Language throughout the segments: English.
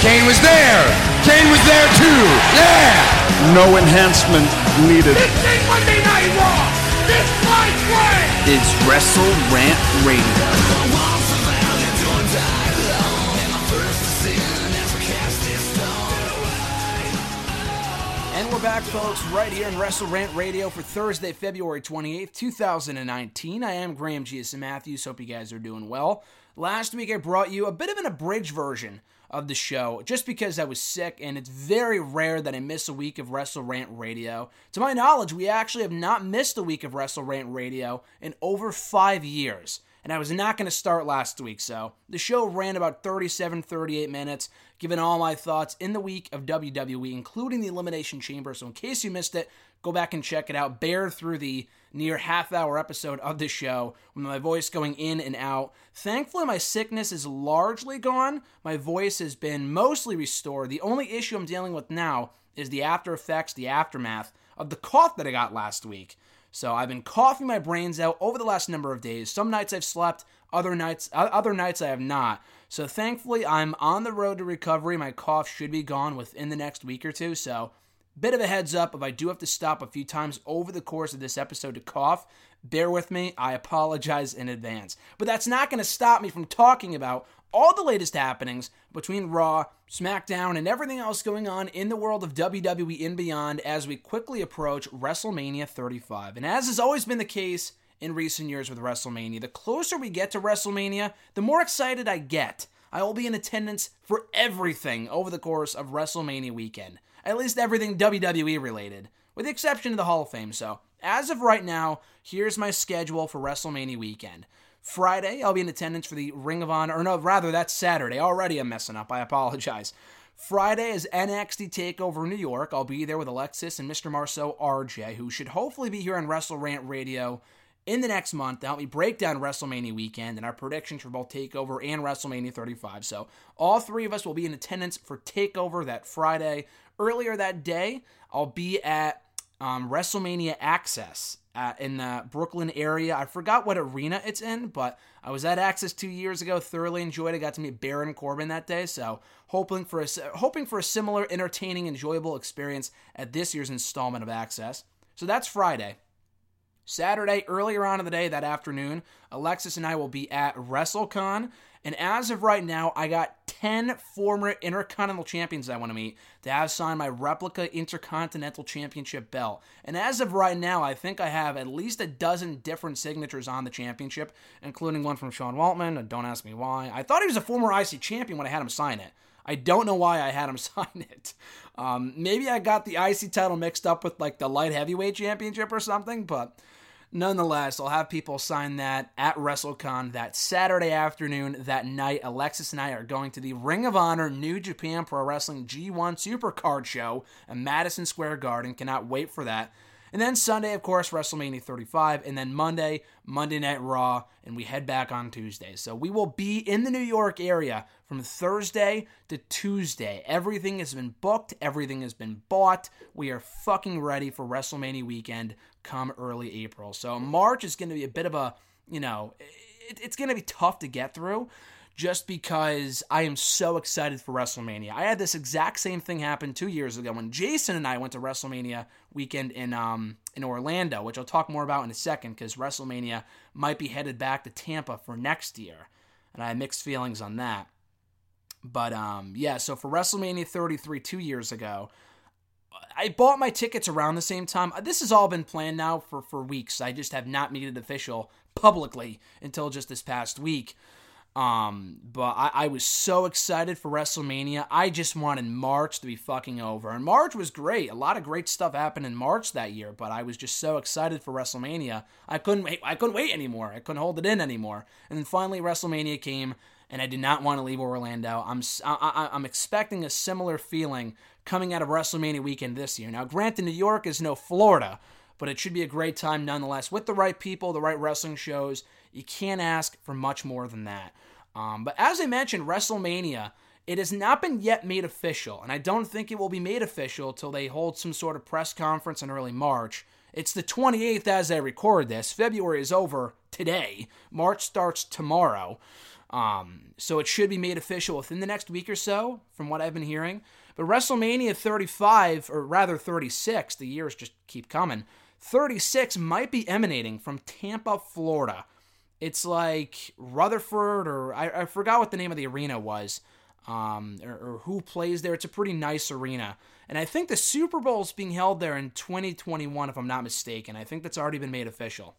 Kane was there. Kane was there too. Yeah. No enhancement needed. This ain't Monday Night Raw. This fight way is Wrestle Rant Radio. And we're back, folks, right here in Wrestle Rant Radio for Thursday, February 28th, 2019. I am Graham G.S. Matthews. Hope you guys are doing well. Last week, I brought you a bit of an abridged version of the show just because I was sick, and it's very rare that I miss a week of Wrestle Rant Radio. To my knowledge, we actually have not missed a week of Wrestle Rant Radio in over five years and I was not going to start last week, so the show ran about 37 38 minutes, giving all my thoughts in the week of WWE, including the Elimination Chamber. So, in case you missed it, go back and check it out. Bear through the near half hour episode of the show with my voice going in and out. Thankfully, my sickness is largely gone. My voice has been mostly restored. The only issue I'm dealing with now is the after effects, the aftermath of the cough that I got last week. So I've been coughing my brains out over the last number of days. Some nights I've slept, other nights other nights I have not. So thankfully I'm on the road to recovery. My cough should be gone within the next week or two. So bit of a heads up if I do have to stop a few times over the course of this episode to cough, bear with me. I apologize in advance. But that's not going to stop me from talking about all the latest happenings between Raw, SmackDown, and everything else going on in the world of WWE and beyond as we quickly approach WrestleMania 35. And as has always been the case in recent years with WrestleMania, the closer we get to WrestleMania, the more excited I get. I will be in attendance for everything over the course of WrestleMania weekend, at least everything WWE related, with the exception of the Hall of Fame. So, as of right now, here's my schedule for WrestleMania weekend. Friday, I'll be in attendance for the Ring of Honor, or no, rather, that's Saturday. Already I'm messing up. I apologize. Friday is NXT TakeOver New York. I'll be there with Alexis and Mr. Marceau RJ, who should hopefully be here on Wrestle Rant Radio in the next month to help me break down WrestleMania weekend and our predictions for both TakeOver and WrestleMania 35. So, all three of us will be in attendance for TakeOver that Friday. Earlier that day, I'll be at um, WrestleMania Access uh, in the Brooklyn area. I forgot what arena it's in, but I was at Access two years ago. Thoroughly enjoyed. it. got to meet Baron Corbin that day, so hoping for a hoping for a similar entertaining, enjoyable experience at this year's installment of Access. So that's Friday. Saturday, earlier on in the day, that afternoon, Alexis and I will be at WrestleCon. And as of right now, I got 10 former Intercontinental Champions I want to meet to have signed my replica Intercontinental Championship belt. And as of right now, I think I have at least a dozen different signatures on the championship, including one from Sean Waltman. Don't ask me why. I thought he was a former IC champion when I had him sign it. I don't know why I had him sign it. Um, maybe I got the IC title mixed up with like the light heavyweight championship or something, but nonetheless, I'll have people sign that at WrestleCon that Saturday afternoon. That night, Alexis and I are going to the Ring of Honor New Japan Pro Wrestling G1 Supercard show at Madison Square Garden. Cannot wait for that. And then Sunday, of course, WrestleMania 35. And then Monday, Monday Night Raw. And we head back on Tuesday. So we will be in the New York area from Thursday to Tuesday. Everything has been booked, everything has been bought. We are fucking ready for WrestleMania weekend come early April. So March is going to be a bit of a, you know, it, it's going to be tough to get through just because I am so excited for WrestleMania. I had this exact same thing happen two years ago when Jason and I went to WrestleMania weekend in um in Orlando, which I'll talk more about in a second because WrestleMania might be headed back to Tampa for next year, and I have mixed feelings on that. But um yeah, so for WrestleMania 33 two years ago. I bought my tickets around the same time. This has all been planned now for, for weeks. I just have not made it official publicly until just this past week. Um, but I, I, was so excited for WrestleMania. I just wanted March to be fucking over. And March was great. A lot of great stuff happened in March that year, but I was just so excited for WrestleMania. I couldn't wait I couldn't wait anymore. I couldn't hold it in anymore. And then finally WrestleMania came and I did not want to leave Orlando. I'm I, am expecting a similar feeling coming out of WrestleMania weekend this year. Now, granted, New York is no Florida, but it should be a great time nonetheless with the right people, the right wrestling shows. You can't ask for much more than that. Um, but as I mentioned, WrestleMania. It has not been yet made official, and I don't think it will be made official till they hold some sort of press conference in early March. It's the 28th as I record this. February is over today. March starts tomorrow. Um, so it should be made official within the next week or so, from what I've been hearing. But WrestleMania 35, or rather 36, the years just keep coming. 36 might be emanating from Tampa, Florida. It's like Rutherford, or I, I forgot what the name of the arena was, um, or, or who plays there. It's a pretty nice arena. And I think the Super Bowl is being held there in 2021, if I'm not mistaken. I think that's already been made official.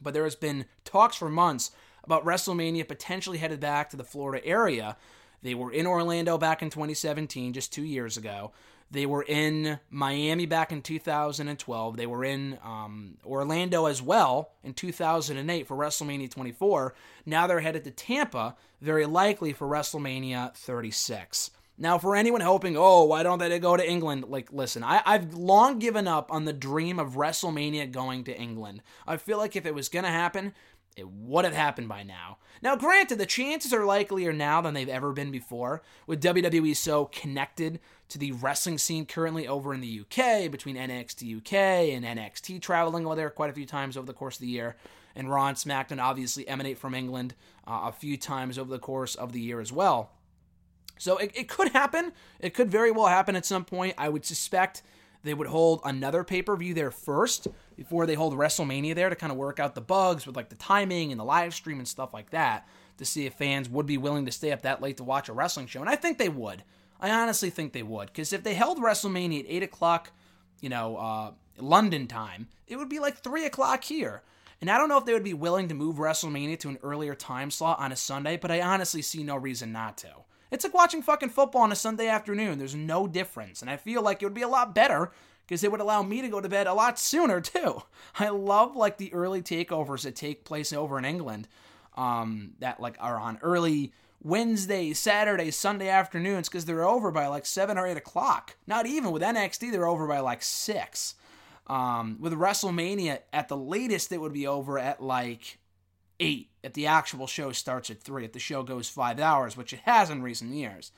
But there has been talks for months about WrestleMania potentially headed back to the Florida area. They were in Orlando back in 2017, just two years ago. They were in Miami back in 2012. They were in um, Orlando as well in 2008 for WrestleMania 24. Now they're headed to Tampa, very likely for WrestleMania 36. Now, for anyone hoping, oh, why don't they go to England? Like, listen, I, I've long given up on the dream of WrestleMania going to England. I feel like if it was going to happen, it would have happened by now. Now, granted, the chances are likelier now than they've ever been before, with WWE so connected to the wrestling scene currently over in the UK, between NXT UK and NXT traveling over there quite a few times over the course of the year, and Raw and SmackDown obviously emanate from England uh, a few times over the course of the year as well. So it, it could happen. It could very well happen at some point. I would suspect they would hold another pay per view there first before they hold WrestleMania there to kind of work out the bugs with like the timing and the live stream and stuff like that to see if fans would be willing to stay up that late to watch a wrestling show. And I think they would. I honestly think they would. Because if they held WrestleMania at 8 o'clock, you know, uh, London time, it would be like 3 o'clock here. And I don't know if they would be willing to move WrestleMania to an earlier time slot on a Sunday, but I honestly see no reason not to. It's like watching fucking football on a Sunday afternoon. There's no difference. And I feel like it would be a lot better because it would allow me to go to bed a lot sooner too. I love like the early takeovers that take place over in England um, that like are on early Wednesday, Saturday, Sunday afternoons because they're over by like seven or eight o'clock. Not even with NXT, they're over by like six. Um, with WrestleMania, at the latest, it would be over at like eight if the actual show starts at three. If the show goes five hours, which it has in recent years.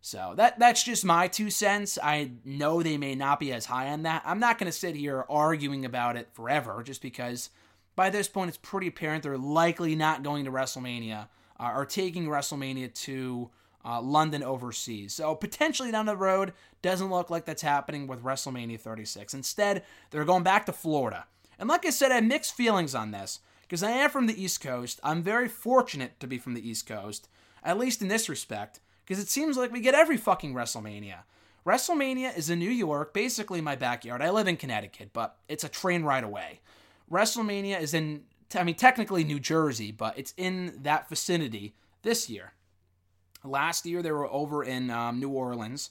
So that that's just my two cents. I know they may not be as high on that. I'm not going to sit here arguing about it forever, just because by this point it's pretty apparent they're likely not going to WrestleMania uh, or taking WrestleMania to uh, London overseas. So potentially down the road, doesn't look like that's happening with WrestleMania 36. Instead, they're going back to Florida. And like I said, I have mixed feelings on this because I am from the East Coast. I'm very fortunate to be from the East Coast, at least in this respect, because it seems like we get every fucking WrestleMania. WrestleMania is in New York, basically my backyard. I live in Connecticut, but it's a train ride away. WrestleMania is in, I mean, technically New Jersey, but it's in that vicinity this year. Last year they were over in um, New Orleans,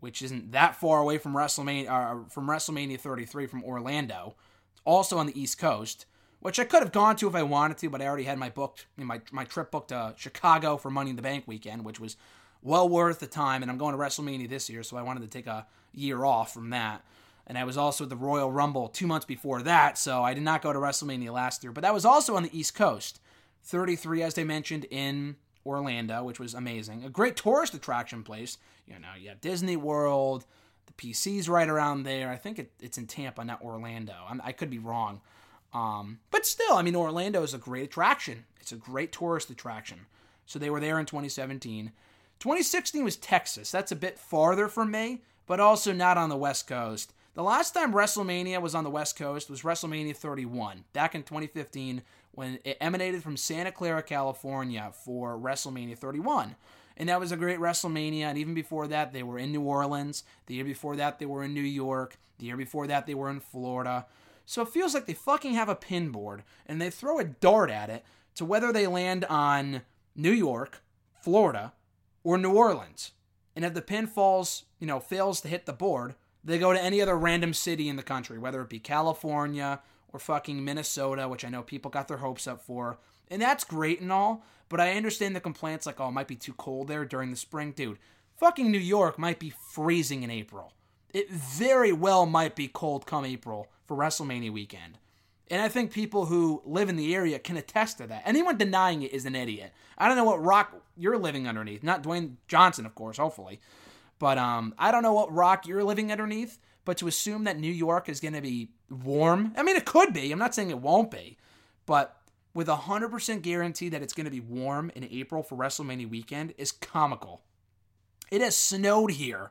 which isn't that far away from WrestleMania, uh, from WrestleMania 33 from Orlando. It's also on the East Coast which I could have gone to if I wanted to, but I already had my booked my my trip booked to Chicago for Money in the Bank weekend, which was well worth the time. And I'm going to WrestleMania this year, so I wanted to take a year off from that. And I was also at the Royal Rumble two months before that, so I did not go to WrestleMania last year. But that was also on the East Coast. 33, as they mentioned, in Orlando, which was amazing. A great tourist attraction place. You know, you have Disney World, the PC's right around there. I think it, it's in Tampa, not Orlando. I'm, i could be wrong. Um, but still, I mean, Orlando is a great attraction. It's a great tourist attraction. So they were there in 2017. 2016 was Texas. That's a bit farther from me, but also not on the West Coast. The last time WrestleMania was on the West Coast was WrestleMania 31, back in 2015, when it emanated from Santa Clara, California for WrestleMania 31. And that was a great WrestleMania. And even before that, they were in New Orleans. The year before that, they were in New York. The year before that, they were in Florida. So it feels like they fucking have a pin board and they throw a dart at it to whether they land on New York, Florida, or New Orleans. And if the pin falls, you know, fails to hit the board, they go to any other random city in the country, whether it be California or fucking Minnesota, which I know people got their hopes up for. And that's great and all, but I understand the complaints like, oh, it might be too cold there during the spring. Dude, fucking New York might be freezing in April. It very well might be cold come April for WrestleMania weekend. And I think people who live in the area can attest to that. Anyone denying it is an idiot. I don't know what rock you're living underneath. Not Dwayne Johnson, of course, hopefully. But um, I don't know what rock you're living underneath. But to assume that New York is going to be warm, I mean, it could be. I'm not saying it won't be. But with a 100% guarantee that it's going to be warm in April for WrestleMania weekend is comical. It has snowed here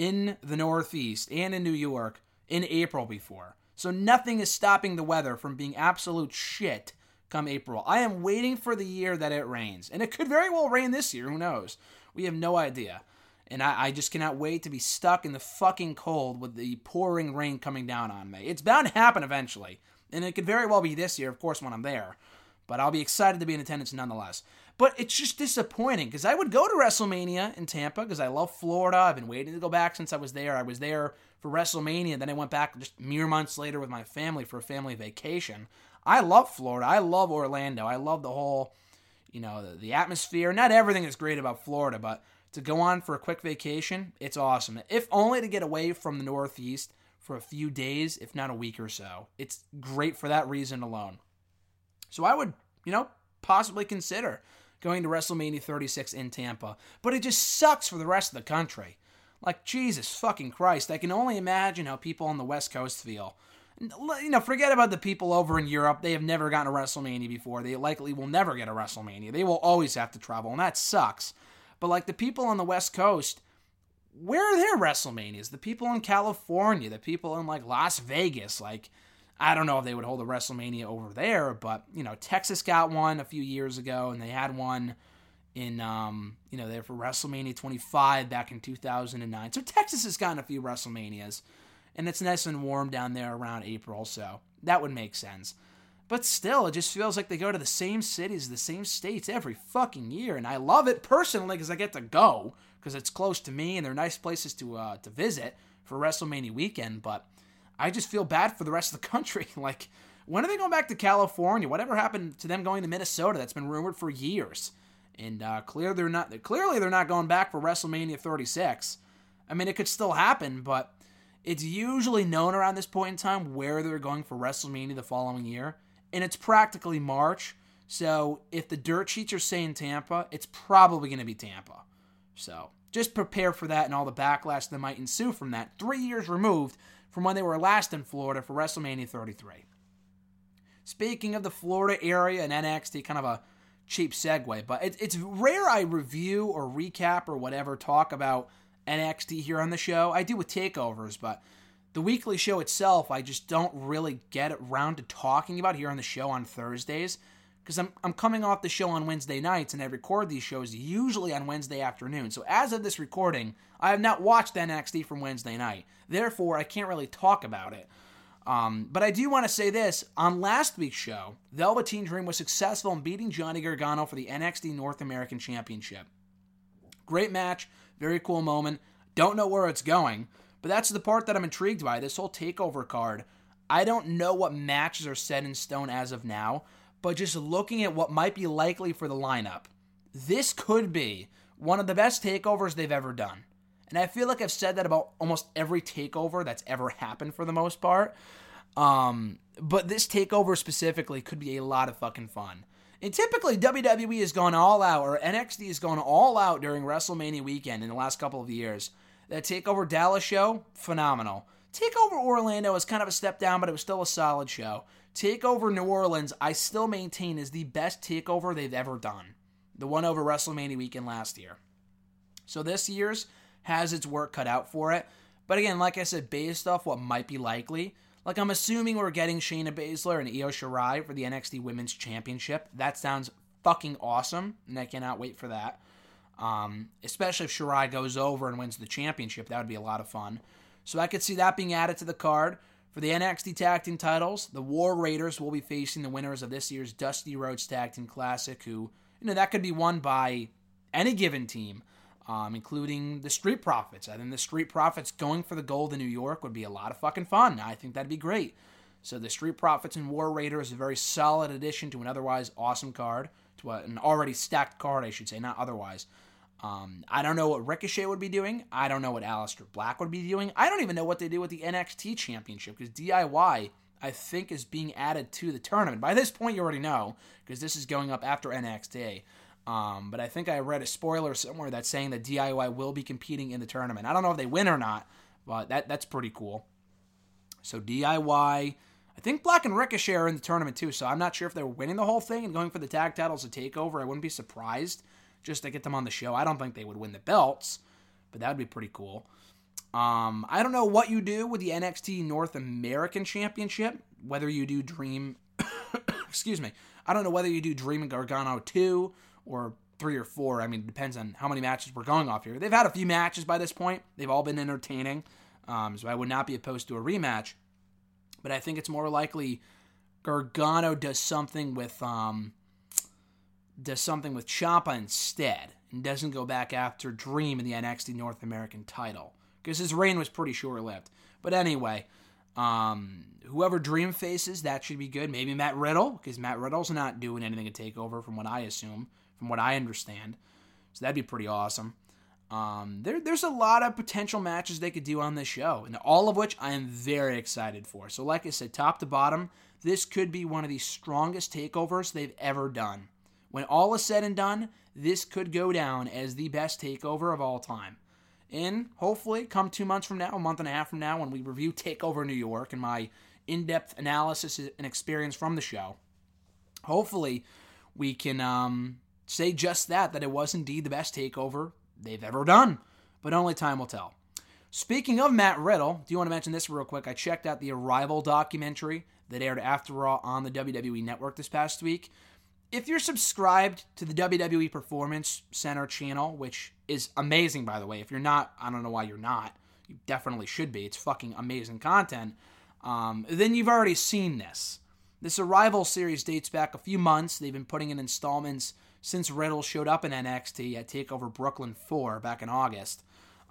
in the Northeast and in New York in April before. So nothing is stopping the weather from being absolute shit come April. I am waiting for the year that it rains. And it could very well rain this year. Who knows? We have no idea. And I, I, just cannot wait to be stuck in the fucking cold with the pouring rain coming down on me. It's bound to happen eventually. And it could very well be this year, of course, when I'm there. But I'll be excited to be in attendance nonetheless. But it's just disappointing because I would go to WrestleMania in Tampa because I love Florida. I've been waiting to go back since I was there. I was there for WrestleMania. Then I went back just mere months later with my family for a family vacation. I love Florida. I love Orlando. I love the whole, you know, the, the atmosphere. Not everything is great about Florida, but to go on for a quick vacation, it's awesome. If only to get away from the Northeast for a few days, if not a week or so. It's great for that reason alone. So I would, you know, possibly consider going to WrestleMania 36 in Tampa. But it just sucks for the rest of the country. Like, Jesus fucking Christ, I can only imagine how people on the West Coast feel. You know, forget about the people over in Europe. They have never gotten a WrestleMania before. They likely will never get a WrestleMania. They will always have to travel, and that sucks. But, like, the people on the West Coast, where are their WrestleManias? The people in California, the people in, like, Las Vegas, like, I don't know if they would hold a WrestleMania over there, but you know, Texas got one a few years ago, and they had one in um, you know, there for WrestleMania 25 back in 2009. So Texas has gotten a few WrestleManias, and it's nice and warm down there around April, so that would make sense. But still, it just feels like they go to the same cities, the same states every fucking year, and I love it personally because I get to go because it's close to me and they're nice places to uh, to visit for WrestleMania weekend. But I just feel bad for the rest of the country. like, when are they going back to California? Whatever happened to them going to Minnesota? That's been rumored for years, and uh, clearly they're not. Clearly they're not going back for WrestleMania 36. I mean, it could still happen, but it's usually known around this point in time where they're going for WrestleMania the following year, and it's practically March. So if the dirt sheets are saying Tampa, it's probably going to be Tampa. So just prepare for that and all the backlash that might ensue from that. Three years removed from when they were last in Florida for WrestleMania 33. Speaking of the Florida area and NXT, kind of a cheap segue, but it, it's rare I review or recap or whatever talk about NXT here on the show. I do with takeovers, but the weekly show itself, I just don't really get around to talking about here on the show on Thursdays because I'm, I'm coming off the show on Wednesday nights and I record these shows usually on Wednesday afternoon. So as of this recording, I have not watched NXT from Wednesday night. Therefore, I can't really talk about it. Um, but I do want to say this on last week's show, Velveteen Dream was successful in beating Johnny Gargano for the NXT North American Championship. Great match, very cool moment. Don't know where it's going, but that's the part that I'm intrigued by. This whole takeover card. I don't know what matches are set in stone as of now, but just looking at what might be likely for the lineup, this could be one of the best takeovers they've ever done. And I feel like I've said that about almost every takeover that's ever happened for the most part. Um, but this takeover specifically could be a lot of fucking fun. And typically, WWE has gone all out, or NXT has gone all out during WrestleMania weekend in the last couple of years. That TakeOver Dallas show, phenomenal. TakeOver Orlando is kind of a step down, but it was still a solid show. TakeOver New Orleans, I still maintain, is the best TakeOver they've ever done. The one over WrestleMania weekend last year. So this year's has its work cut out for it. But again, like I said, based off what might be likely, like I'm assuming we're getting Shayna Baszler and Io Shirai for the NXT Women's Championship. That sounds fucking awesome, and I cannot wait for that. Um, especially if Shirai goes over and wins the championship, that would be a lot of fun. So I could see that being added to the card. For the NXT Tag Team titles, the War Raiders will be facing the winners of this year's Dusty Rhodes Tag Team Classic, who, you know, that could be won by any given team, um, including the Street Profits. I think the Street Profits going for the gold in New York would be a lot of fucking fun. I think that'd be great. So the Street Profits and War Raider is a very solid addition to an otherwise awesome card, to an already stacked card, I should say, not otherwise. Um, I don't know what Ricochet would be doing. I don't know what Aleister Black would be doing. I don't even know what they do with the NXT Championship because DIY, I think, is being added to the tournament. By this point, you already know because this is going up after NXT. Um, but I think I read a spoiler somewhere that's saying that DIY will be competing in the tournament. I don't know if they win or not, but that that's pretty cool. So DIY, I think Black and Ricochet are in the tournament too. So I'm not sure if they're winning the whole thing and going for the tag titles to take over. I wouldn't be surprised just to get them on the show. I don't think they would win the belts, but that would be pretty cool. Um, I don't know what you do with the NXT North American Championship, whether you do Dream, excuse me, I don't know whether you do Dream and Gargano 2 or 3 or 4. I mean, it depends on how many matches we're going off here. They've had a few matches by this point, they've all been entertaining, um, so I would not be opposed to a rematch, but I think it's more likely Gargano does something with. Um, does something with Ciampa instead and doesn't go back after Dream in the NXT North American title because his reign was pretty short lived. But anyway, um, whoever Dream faces, that should be good. Maybe Matt Riddle because Matt Riddle's not doing anything to take over, from what I assume, from what I understand. So that'd be pretty awesome. Um, there, there's a lot of potential matches they could do on this show, and all of which I am very excited for. So, like I said, top to bottom, this could be one of the strongest takeovers they've ever done. When all is said and done, this could go down as the best takeover of all time. And hopefully, come two months from now, a month and a half from now, when we review Takeover New York and my in depth analysis and experience from the show, hopefully we can um, say just that, that it was indeed the best takeover they've ever done. But only time will tell. Speaking of Matt Riddle, do you want to mention this real quick? I checked out the Arrival documentary that aired after Raw on the WWE Network this past week if you're subscribed to the WWE Performance Center channel, which is amazing, by the way, if you're not, I don't know why you're not. You definitely should be. It's fucking amazing content. Um, then you've already seen this. This Arrival series dates back a few months. They've been putting in installments since Riddle showed up in NXT at TakeOver Brooklyn 4 back in August.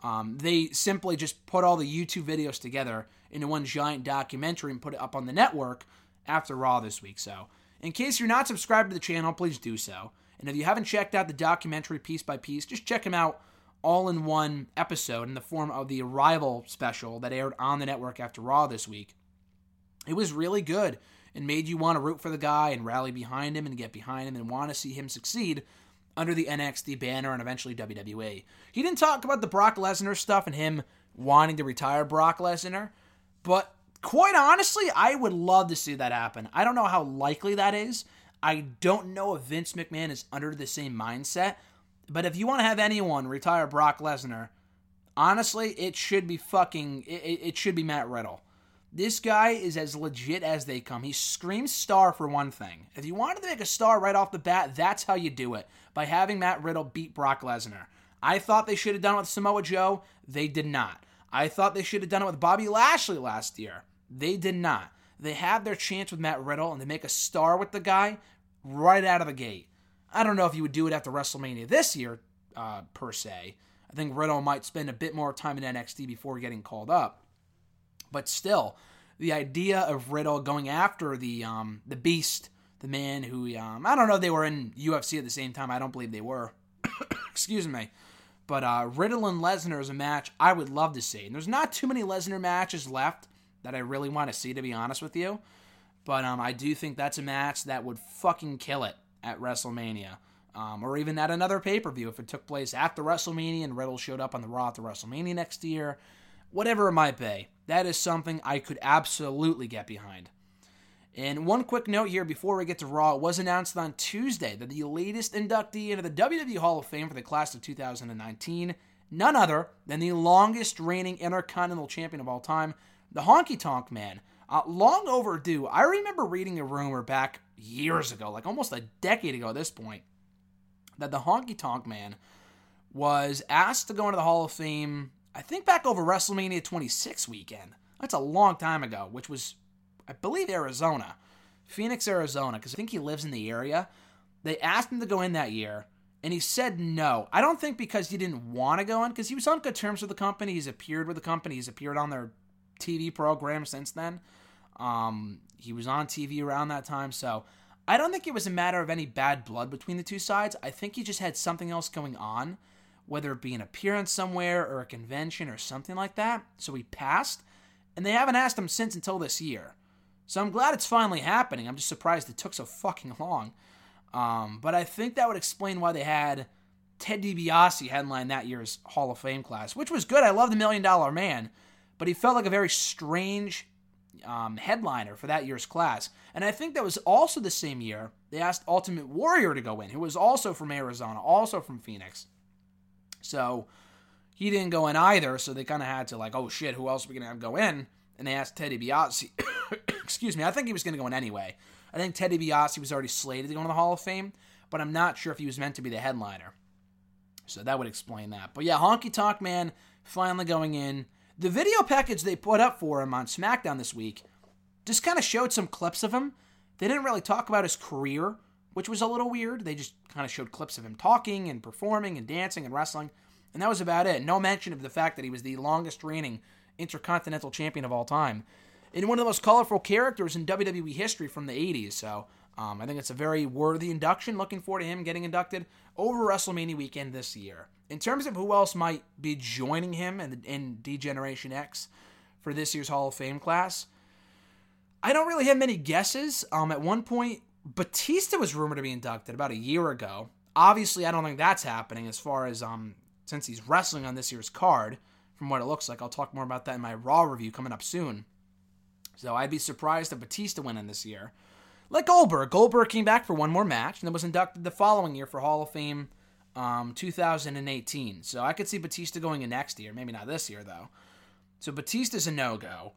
Um, they simply just put all the YouTube videos together into one giant documentary and put it up on the network after Raw this week. So in case you're not subscribed to the channel, please do so. And if you haven't checked out the documentary piece by piece, just check them out all in one episode in the form of the Arrival special that aired on the network after Raw this week. It was really good and made you want to root for the guy and rally behind him and get behind him and want to see him succeed under the NXT banner and eventually WWE. He didn't talk about the Brock Lesnar stuff and him wanting to retire Brock Lesnar, but quite honestly, I would love to see that happen. I don't know how likely that is. I don't know if Vince McMahon is under the same mindset. But if you want to have anyone retire Brock Lesnar, honestly, it should be fucking. It, it should be Matt Riddle. This guy is as legit as they come. He screams star for one thing. If you wanted to make a star right off the bat, that's how you do it by having Matt Riddle beat Brock Lesnar. I thought they should have done it with Samoa Joe. They did not. I thought they should have done it with Bobby Lashley last year. They did not. They had their chance with Matt Riddle and they make a star with the guy right out of the gate. I don't know if you would do it after WrestleMania this year, uh, per se. I think Riddle might spend a bit more time in NXT before getting called up. But still, the idea of Riddle going after the um, the Beast, the man who um, I don't know they were in UFC at the same time. I don't believe they were. Excuse me. But uh, Riddle and Lesnar is a match I would love to see. And there's not too many Lesnar matches left that I really want to see, to be honest with you. But um, I do think that's a match that would fucking kill it at WrestleMania. Um, or even at another pay per view if it took place after WrestleMania and Riddle showed up on the Raw after WrestleMania next year. Whatever it might be, that is something I could absolutely get behind. And one quick note here before we get to Raw, it was announced on Tuesday that the latest inductee into the WWE Hall of Fame for the class of 2019, none other than the longest reigning Intercontinental Champion of all time, the Honky Tonk Man. Uh, long overdue. I remember reading a rumor back years ago, like almost a decade ago at this point, that the Honky Tonk Man was asked to go into the Hall of Fame, I think back over WrestleMania 26 weekend. That's a long time ago, which was, I believe, Arizona. Phoenix, Arizona, because I think he lives in the area. They asked him to go in that year, and he said no. I don't think because he didn't want to go in, because he was on good terms with the company. He's appeared with the company, he's appeared on their TV program since then. Um, he was on TV around that time, so I don't think it was a matter of any bad blood between the two sides. I think he just had something else going on, whether it be an appearance somewhere or a convention or something like that. So he passed, and they haven't asked him since until this year. So I'm glad it's finally happening. I'm just surprised it took so fucking long. Um, but I think that would explain why they had Ted DiBiase headline that year's Hall of Fame class, which was good. I love the Million Dollar Man, but he felt like a very strange um, headliner for that year's class. And I think that was also the same year they asked Ultimate Warrior to go in, who was also from Arizona, also from Phoenix. So he didn't go in either. So they kind of had to like, oh shit, who else are we gonna have go in? And they asked Teddy DiBiase. Excuse me. I think he was gonna go in anyway. I think Teddy DiBiase was already slated to go into the Hall of Fame, but I'm not sure if he was meant to be the headliner. So that would explain that. But yeah, Honky Tonk Man finally going in. The video package they put up for him on SmackDown this week just kind of showed some clips of him. They didn't really talk about his career, which was a little weird. They just kind of showed clips of him talking and performing and dancing and wrestling, and that was about it. No mention of the fact that he was the longest reigning Intercontinental Champion of all time. And one of the most colorful characters in WWE history from the 80s. So um, I think it's a very worthy induction. Looking forward to him getting inducted over WrestleMania weekend this year. In terms of who else might be joining him in, in D-Generation X for this year's Hall of Fame class, I don't really have many guesses. Um, at one point, Batista was rumored to be inducted about a year ago. Obviously, I don't think that's happening as far as um, since he's wrestling on this year's card. From what it looks like, I'll talk more about that in my Raw review coming up soon. So I'd be surprised if Batista went in this year. Like Goldberg. Goldberg came back for one more match and then was inducted the following year for Hall of Fame um, 2018. So I could see Batista going in next year. Maybe not this year, though. So Batista's a no go.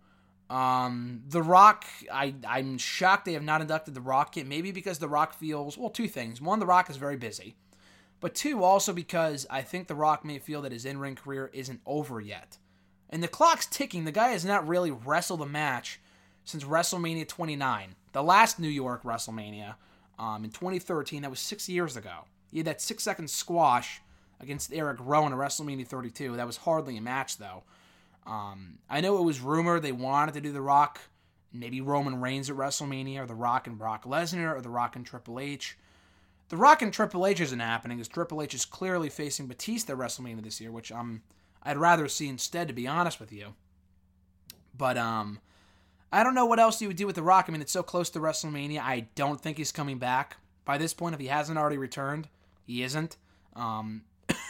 Um, the Rock, I, I'm shocked they have not inducted The Rock yet. Maybe because The Rock feels, well, two things. One, The Rock is very busy. But two, also because I think The Rock may feel that his in ring career isn't over yet. And the clock's ticking. The guy has not really wrestled a match since WrestleMania 29, the last New York WrestleMania um, in 2013. That was six years ago. He had that six second squash against Eric Rowan at WrestleMania 32. That was hardly a match, though. Um, I know it was rumored they wanted to do The Rock, maybe Roman Reigns at WrestleMania, or The Rock and Brock Lesnar, or The Rock and Triple H. The Rock and Triple H isn't happening, as Triple H is clearly facing Batista at WrestleMania this year, which um, I'd rather see instead, to be honest with you. But um, I don't know what else you would do with The Rock. I mean, it's so close to WrestleMania. I don't think he's coming back by this point. If he hasn't already returned, he isn't. Um,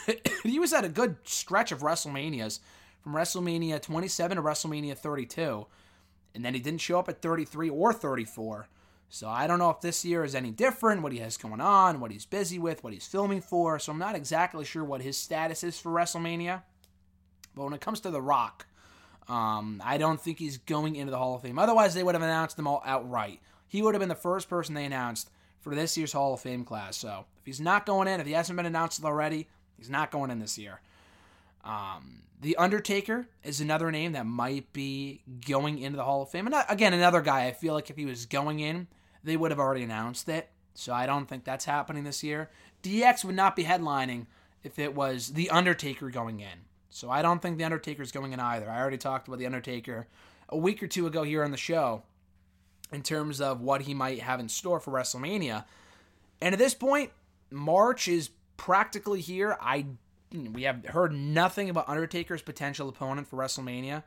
he was at a good stretch of WrestleManias from WrestleMania 27 to WrestleMania 32, and then he didn't show up at 33 or 34. So I don't know if this year is any different, what he has going on, what he's busy with, what he's filming for. So I'm not exactly sure what his status is for WrestleMania. But when it comes to The Rock, um, I don't think he's going into the Hall of Fame. Otherwise, they would have announced him all outright. He would have been the first person they announced for this year's Hall of Fame class. So if he's not going in, if he hasn't been announced already, he's not going in this year. Um, the Undertaker is another name that might be going into the Hall of Fame. And again, another guy, I feel like if he was going in, they would have already announced it. So I don't think that's happening this year. DX would not be headlining if it was The Undertaker going in. So I don't think The Undertaker's going in either. I already talked about The Undertaker a week or two ago here on the show in terms of what he might have in store for WrestleMania. And at this point, March is practically here. I we have heard nothing about Undertaker's potential opponent for WrestleMania.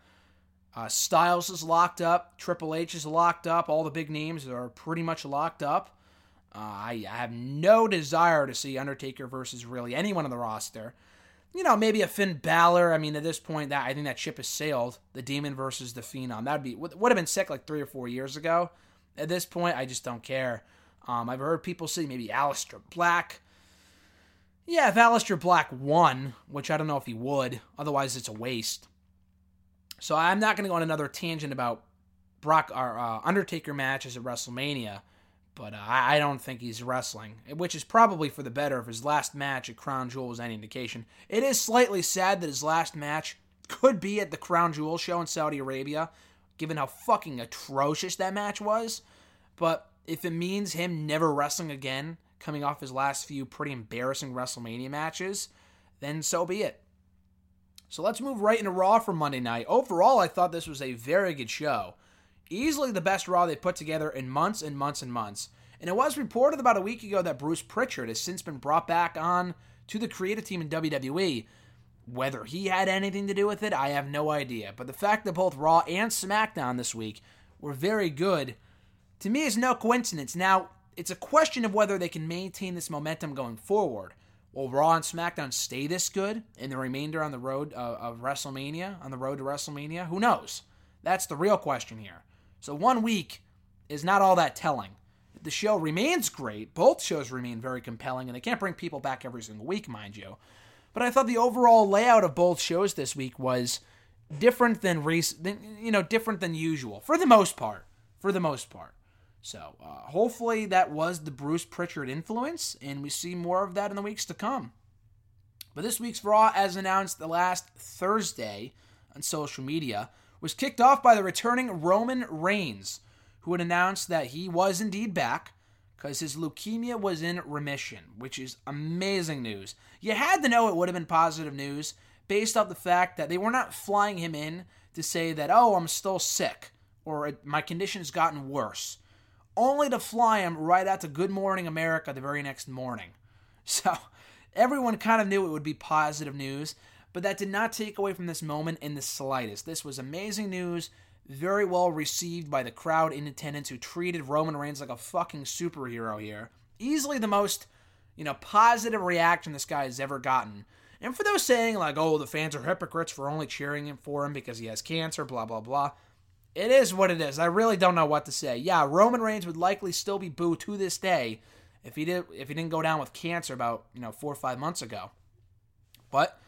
Uh, Styles is locked up. Triple H is locked up. All the big names are pretty much locked up. Uh, I, I have no desire to see Undertaker versus really anyone on the roster you know, maybe a Finn Balor. I mean, at this point, that I think that ship has sailed. The Demon versus the Phenom. That'd be would have been sick like three or four years ago. At this point, I just don't care. Um, I've heard people say maybe Aleister Black. Yeah, if Aleister Black won, which I don't know if he would. Otherwise, it's a waste. So I'm not going to go on another tangent about Brock or uh, Undertaker matches at WrestleMania but uh, I don't think he's wrestling, which is probably for the better if his last match at Crown Jewel was any indication. It is slightly sad that his last match could be at the Crown Jewel show in Saudi Arabia, given how fucking atrocious that match was. But if it means him never wrestling again, coming off his last few pretty embarrassing WrestleMania matches, then so be it. So let's move right into Raw for Monday night. Overall, I thought this was a very good show. Easily the best Raw they put together in months and months and months. And it was reported about a week ago that Bruce Pritchard has since been brought back on to the creative team in WWE. Whether he had anything to do with it, I have no idea. But the fact that both Raw and SmackDown this week were very good, to me, is no coincidence. Now, it's a question of whether they can maintain this momentum going forward. Will Raw and SmackDown stay this good in the remainder on the road uh, of WrestleMania, on the road to WrestleMania? Who knows? That's the real question here. So one week is not all that telling. The show remains great, both shows remain very compelling, and they can't bring people back every single week, mind you. But I thought the overall layout of both shows this week was different than, than you know different than usual for the most part. For the most part. So uh, hopefully that was the Bruce Pritchard influence, and we see more of that in the weeks to come. But this week's Raw, as announced the last Thursday on social media, was kicked off by the returning Roman Reigns, who had announced that he was indeed back because his leukemia was in remission, which is amazing news. You had to know it would have been positive news based off the fact that they were not flying him in to say that, oh, I'm still sick or my condition has gotten worse only to fly him right out to Good Morning America the very next morning. So everyone kind of knew it would be positive news, but that did not take away from this moment in the slightest. This was amazing news, very well received by the crowd in attendance who treated Roman Reigns like a fucking superhero here. Easily the most, you know, positive reaction this guy has ever gotten. And for those saying, like, oh, the fans are hypocrites for only cheering him for him because he has cancer, blah, blah, blah it is what it is. I really don't know what to say. Yeah, Roman Reigns would likely still be booed to this day if he did if he didn't go down with cancer about you know four or five months ago. But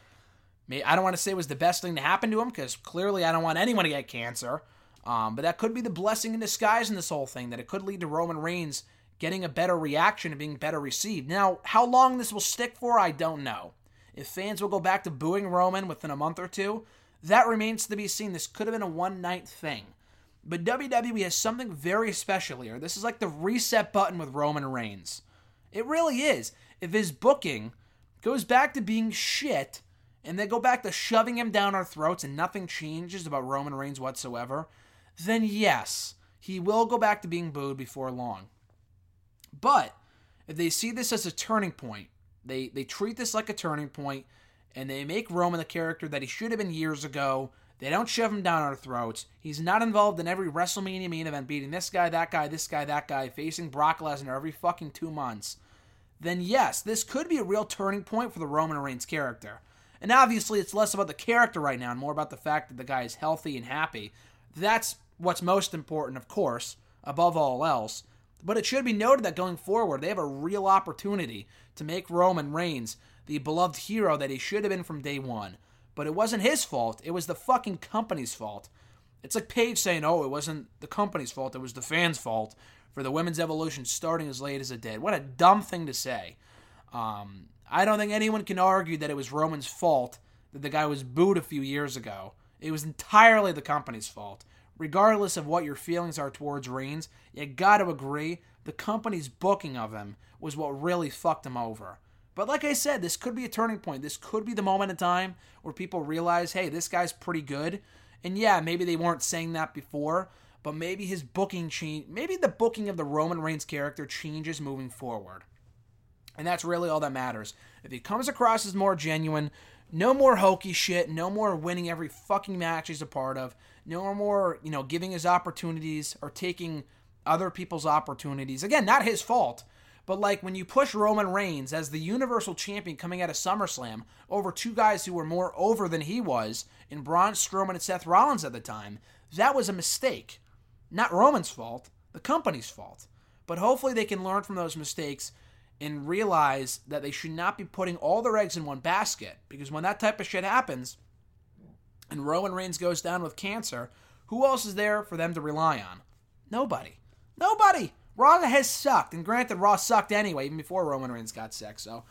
I don't want to say it was the best thing to happen to him because clearly I don't want anyone to get cancer. Um, but that could be the blessing in disguise in this whole thing that it could lead to Roman Reigns getting a better reaction and being better received. Now, how long this will stick for, I don't know. If fans will go back to booing Roman within a month or two, that remains to be seen. This could have been a one night thing. But WWE has something very special here. This is like the reset button with Roman Reigns. It really is. If his booking goes back to being shit and they go back to shoving him down our throats and nothing changes about Roman Reigns whatsoever, then yes, he will go back to being booed before long. But if they see this as a turning point, they, they treat this like a turning point, and they make Roman the character that he should have been years ago, they don't shove him down our throats. He's not involved in every WrestleMania main event, beating this guy, that guy, this guy, that guy, facing Brock Lesnar every fucking two months. Then, yes, this could be a real turning point for the Roman Reigns character. And obviously, it's less about the character right now and more about the fact that the guy is healthy and happy. That's what's most important, of course, above all else. But it should be noted that going forward, they have a real opportunity to make Roman Reigns the beloved hero that he should have been from day one. But it wasn't his fault. It was the fucking company's fault. It's like Paige saying, oh, it wasn't the company's fault. It was the fans' fault for the women's evolution starting as late as it did. What a dumb thing to say. Um, I don't think anyone can argue that it was Roman's fault that the guy was booed a few years ago. It was entirely the company's fault. Regardless of what your feelings are towards Reigns, you gotta agree the company's booking of him was what really fucked him over. But like I said, this could be a turning point. This could be the moment in time where people realize, hey, this guy's pretty good. And yeah, maybe they weren't saying that before, but maybe his booking change, maybe the booking of the Roman Reigns character changes moving forward. And that's really all that matters. If he comes across as more genuine, no more hokey shit, no more winning every fucking match he's a part of, no more, you know, giving his opportunities or taking other people's opportunities. Again, not his fault. But like when you push Roman Reigns as the Universal Champion coming out of SummerSlam over two guys who were more over than he was in Braun Strowman and Seth Rollins at the time, that was a mistake. Not Roman's fault, the company's fault. But hopefully they can learn from those mistakes and realize that they should not be putting all their eggs in one basket. Because when that type of shit happens and Roman Reigns goes down with cancer, who else is there for them to rely on? Nobody. Nobody. Raw has sucked, and granted, Raw sucked anyway, even before Roman Reigns got sick. So,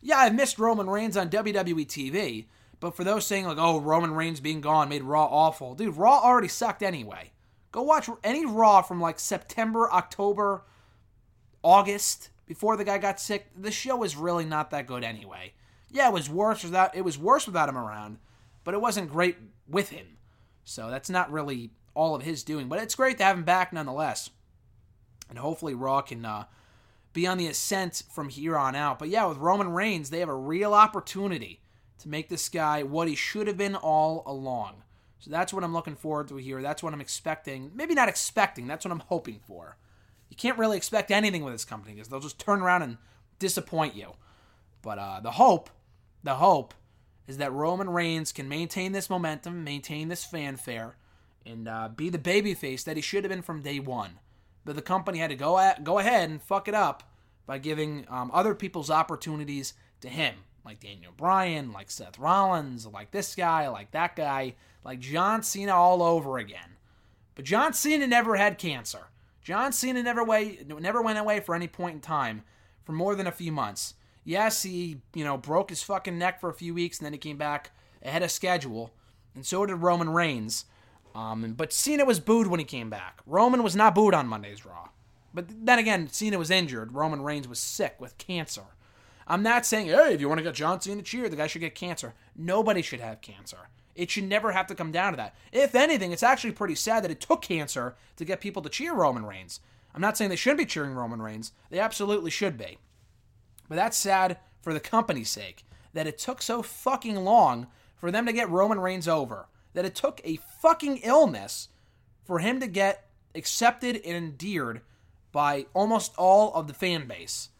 yeah, I've missed Roman Reigns on WWE TV, but for those saying like, "Oh, Roman Reigns being gone made Raw awful," dude, Raw already sucked anyway. Go watch any Raw from like September, October, August before the guy got sick. The show was really not that good anyway. Yeah, it was worse without it was worse without him around, but it wasn't great with him. So that's not really all of his doing. But it's great to have him back nonetheless. And hopefully Raw can uh, be on the ascent from here on out. But yeah, with Roman Reigns, they have a real opportunity to make this guy what he should have been all along. So that's what I'm looking forward to here. That's what I'm expecting. Maybe not expecting, that's what I'm hoping for. You can't really expect anything with this company because they'll just turn around and disappoint you. But uh, the hope, the hope is that Roman Reigns can maintain this momentum, maintain this fanfare, and uh, be the babyface that he should have been from day one. But the company had to go at, go ahead and fuck it up by giving um, other people's opportunities to him, like Daniel Bryan, like Seth Rollins, like this guy, like that guy, like John Cena all over again. But John Cena never had cancer. John Cena never way, never went away for any point in time for more than a few months. Yes, he you know broke his fucking neck for a few weeks and then he came back ahead of schedule, and so did Roman Reigns. Um, but Cena was booed when he came back. Roman was not booed on Monday's Raw. But then again, Cena was injured. Roman Reigns was sick with cancer. I'm not saying, hey, if you want to get John Cena cheer, the guy should get cancer. Nobody should have cancer. It should never have to come down to that. If anything, it's actually pretty sad that it took cancer to get people to cheer Roman Reigns. I'm not saying they shouldn't be cheering Roman Reigns. They absolutely should be. But that's sad for the company's sake that it took so fucking long for them to get Roman Reigns over that it took a fucking illness for him to get accepted and endeared by almost all of the fan base.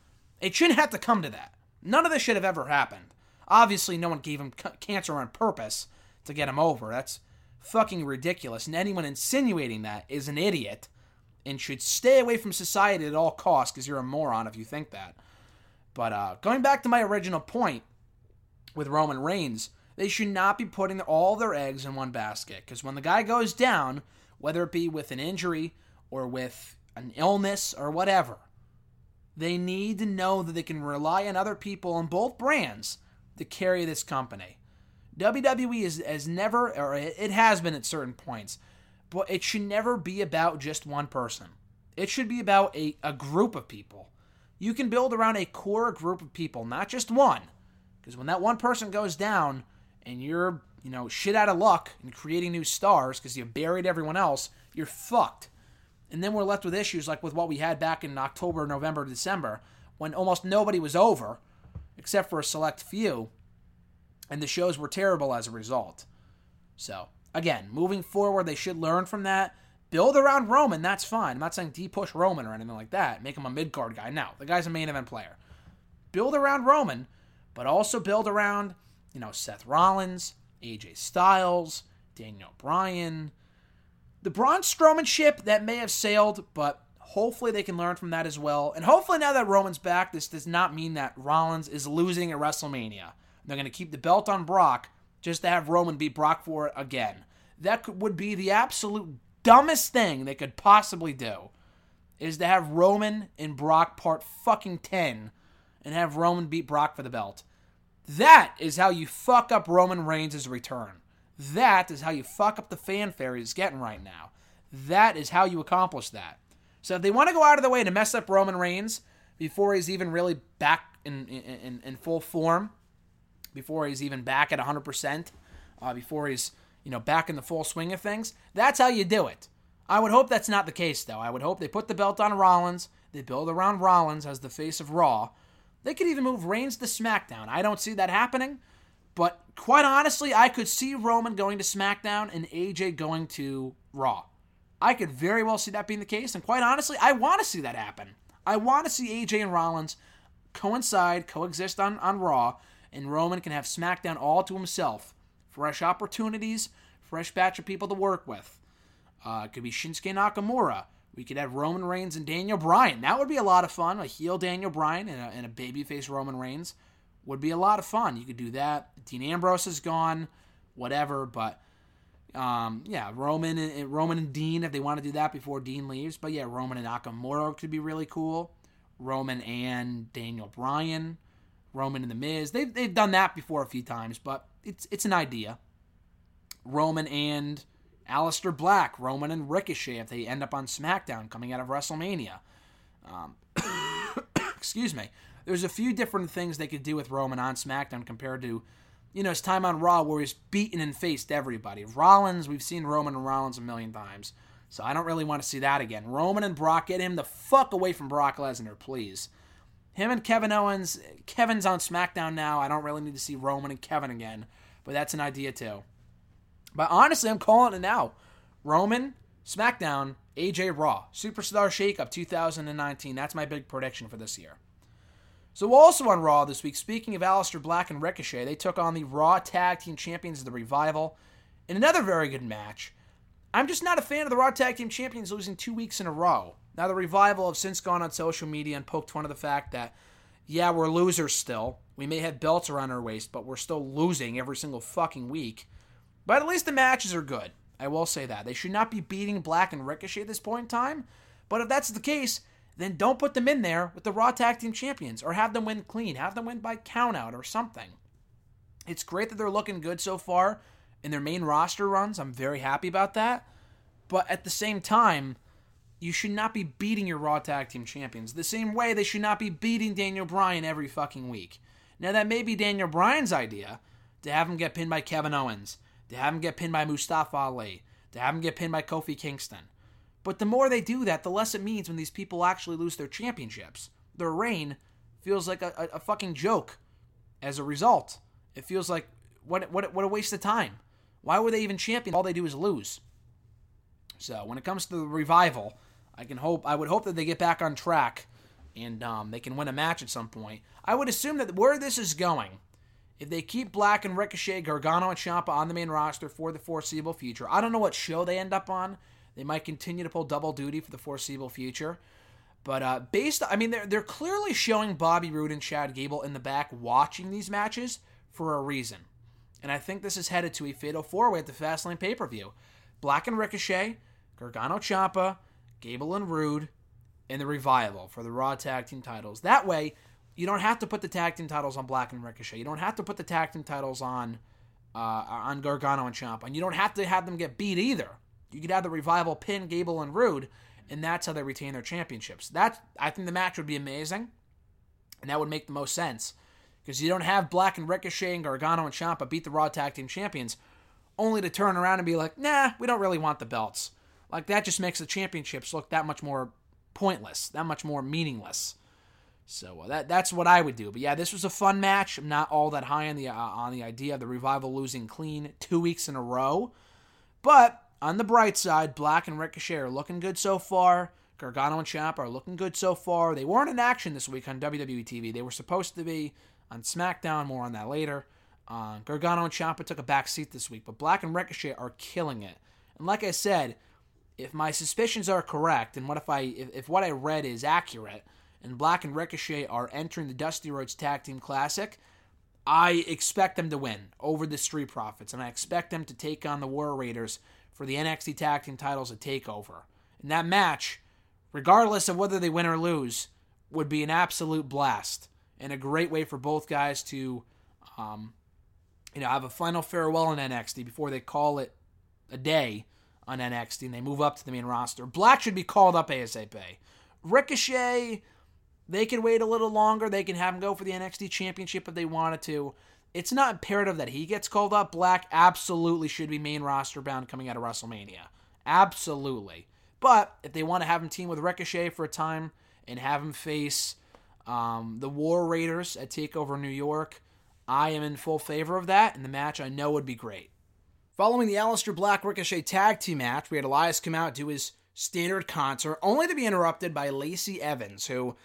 It shouldn't have to come to that. None of this should have ever happened. Obviously, no one gave him c- cancer on purpose to get him over. That's fucking ridiculous. And anyone insinuating that is an idiot and should stay away from society at all costs because you're a moron if you think that. But uh, going back to my original point with Roman Reigns, they should not be putting all their eggs in one basket because when the guy goes down, whether it be with an injury or with an illness or whatever, they need to know that they can rely on other people on both brands to carry this company. WWE is, has never, or it has been at certain points, but it should never be about just one person. It should be about a, a group of people. You can build around a core group of people, not just one. Because when that one person goes down, and you're, you know, shit out of luck in creating new stars because you buried everyone else, you're fucked. And then we're left with issues like with what we had back in October, November, December, when almost nobody was over, except for a select few, and the shows were terrible as a result. So, again, moving forward, they should learn from that. Build around Roman, that's fine. I'm not saying de-push Roman or anything like that. Make him a mid-card guy. No, the guy's a main event player. Build around Roman, but also build around you know, Seth Rollins, AJ Styles, Daniel Bryan. The Braun Strowman ship that may have sailed, but hopefully they can learn from that as well. And hopefully now that Roman's back, this does not mean that Rollins is losing at WrestleMania. They're going to keep the belt on Brock just to have Roman beat Brock for it again. That would be the absolute dumbest thing they could possibly do. Is to have Roman and Brock part fucking 10 and have Roman beat Brock for the belt. That is how you fuck up Roman Reigns' return. That is how you fuck up the fanfare he's getting right now. That is how you accomplish that. So if they want to go out of the way to mess up Roman Reigns before he's even really back in, in, in full form, before he's even back at 100%, uh, before he's you know back in the full swing of things, that's how you do it. I would hope that's not the case, though. I would hope they put the belt on Rollins, they build around Rollins as the face of Raw, they could even move Reigns to SmackDown. I don't see that happening, but quite honestly, I could see Roman going to SmackDown and AJ going to Raw. I could very well see that being the case, and quite honestly, I want to see that happen. I want to see AJ and Rollins coincide, coexist on, on Raw, and Roman can have SmackDown all to himself. Fresh opportunities, fresh batch of people to work with. Uh, it could be Shinsuke Nakamura. We could have Roman Reigns and Daniel Bryan. That would be a lot of fun. A heel Daniel Bryan and a, and a babyface Roman Reigns would be a lot of fun. You could do that. Dean Ambrose is gone, whatever. But um, yeah, Roman and Roman and Dean if they want to do that before Dean leaves. But yeah, Roman and Nakamura could be really cool. Roman and Daniel Bryan, Roman and the Miz. They've they've done that before a few times, but it's it's an idea. Roman and Aleister Black, Roman, and Ricochet if they end up on SmackDown coming out of WrestleMania. Um, excuse me. There's a few different things they could do with Roman on SmackDown compared to, you you know, his time on Raw where he's beaten and faced everybody. Rollins, we've seen Roman and Rollins a million times. So I don't really want to see that again. Roman and Brock, get him the fuck away from Brock Lesnar, please. Him and Kevin Owens, Kevin's on SmackDown now. I don't really need to see Roman and Kevin again, but that's an idea too. But honestly, I'm calling it now. Roman, SmackDown, AJ Raw, Superstar Shakeup 2019. That's my big prediction for this year. So also on Raw this week, speaking of Aleister Black and Ricochet, they took on the Raw Tag Team Champions of the Revival in another very good match. I'm just not a fan of the Raw Tag Team Champions losing two weeks in a row. Now, the Revival have since gone on social media and poked fun of the fact that, yeah, we're losers still. We may have belts around our waist, but we're still losing every single fucking week. But at least the matches are good. I will say that. They should not be beating Black and Ricochet at this point in time. But if that's the case, then don't put them in there with the Raw Tag Team Champions or have them win clean. Have them win by countout or something. It's great that they're looking good so far in their main roster runs. I'm very happy about that. But at the same time, you should not be beating your Raw Tag Team Champions. The same way they should not be beating Daniel Bryan every fucking week. Now, that may be Daniel Bryan's idea to have him get pinned by Kevin Owens, to have him get pinned by Mustafa Ali, to have him get pinned by Kofi Kingston. But the more they do that, the less it means when these people actually lose their championships. Their reign feels like a, a, a fucking joke as a result. It feels like what, what, what a waste of time. Why were they even champion? All they do is lose. So when it comes to the revival, I can hope I would hope that they get back on track and um, they can win a match at some point. I would assume that where this is going, if they keep Black and Ricochet, Gargano, and Ciampa on the main roster for the foreseeable future, I don't know what show they end up on. They might continue to pull double duty for the foreseeable future. But uh, based, I mean, they're they're clearly showing Bobby Roode and Chad Gable in the back watching these matches for a reason, and I think this is headed to a fatal four way at the Fastlane pay per view. Black and Ricochet, Gargano, Ciampa, Gable and Roode, in the revival for the Raw Tag Team titles. That way, you don't have to put the tag team titles on Black and Ricochet. You don't have to put the tag team titles on uh, on Gargano and Ciampa, and you don't have to have them get beat either. You could have the revival pin Gable and Roode, and that's how they retain their championships. That I think the match would be amazing, and that would make the most sense because you don't have Black and Ricochet and Gargano and Ciampa beat the Raw Tag Team Champions, only to turn around and be like, "Nah, we don't really want the belts." Like that just makes the championships look that much more pointless, that much more meaningless. So uh, that that's what I would do. But yeah, this was a fun match. I'm not all that high on the uh, on the idea of the revival losing clean two weeks in a row, but on the bright side, Black and Ricochet are looking good so far. Gargano and Ciampa are looking good so far. They weren't in action this week on WWE TV. They were supposed to be on SmackDown. More on that later. Uh, Gargano and Ciampa took a back seat this week, but Black and Ricochet are killing it. And like I said, if my suspicions are correct, and what if I if, if what I read is accurate, and Black and Ricochet are entering the Dusty Rhodes Tag Team Classic, I expect them to win over the Street Profits, and I expect them to take on the War Raiders for the NXT Tag Team titles at Takeover. And that match, regardless of whether they win or lose, would be an absolute blast and a great way for both guys to, um, you know, have a final farewell in NXT before they call it a day on NXT and they move up to the main roster. Black should be called up ASAP. Ricochet, they can wait a little longer. They can have him go for the NXT Championship if they wanted to. It's not imperative that he gets called up. Black absolutely should be main roster bound coming out of WrestleMania. Absolutely. But if they want to have him team with Ricochet for a time and have him face um, the War Raiders at TakeOver New York, I am in full favor of that, and the match I know would be great. Following the Aleister Black Ricochet tag team match, we had Elias come out do his standard concert, only to be interrupted by Lacey Evans, who,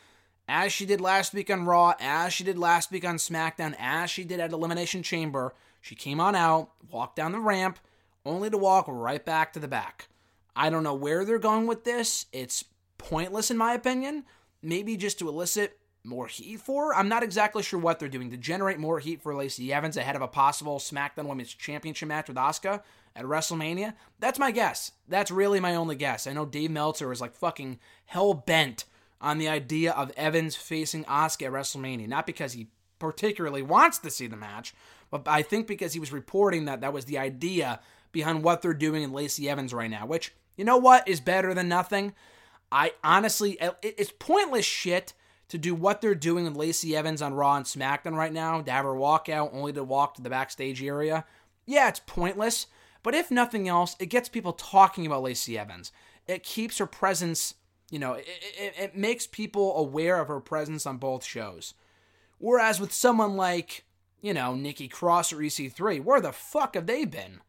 as she did last week on Raw, as she did last week on SmackDown, as she did at Elimination Chamber, she came on out, walked down the ramp, only to walk right back to the back. I don't know where they're going with this. It's pointless, in my opinion. Maybe just to elicit more heat for. I'm not exactly sure what they're doing to generate more heat for Lacey Evans ahead of a possible SmackDown Women's Championship match with Asuka at WrestleMania. That's my guess. That's really my only guess. I know Dave Meltzer is like fucking hell bent on the idea of Evans facing Asuka at WrestleMania, not because he particularly wants to see the match, but I think because he was reporting that that was the idea behind what they're doing in Lacey Evans right now, which you know what is better than nothing. I honestly, it's pointless shit to do what they're doing with Lacey Evans on Raw and SmackDown right now, to have her walk out only to walk to the backstage area, yeah, it's pointless. But if nothing else, it gets people talking about Lacey Evans. It keeps her presence, you know, it, it, it makes people aware of her presence on both shows. Whereas with someone like, you know, Nikki Cross or EC3, where the fuck have they been?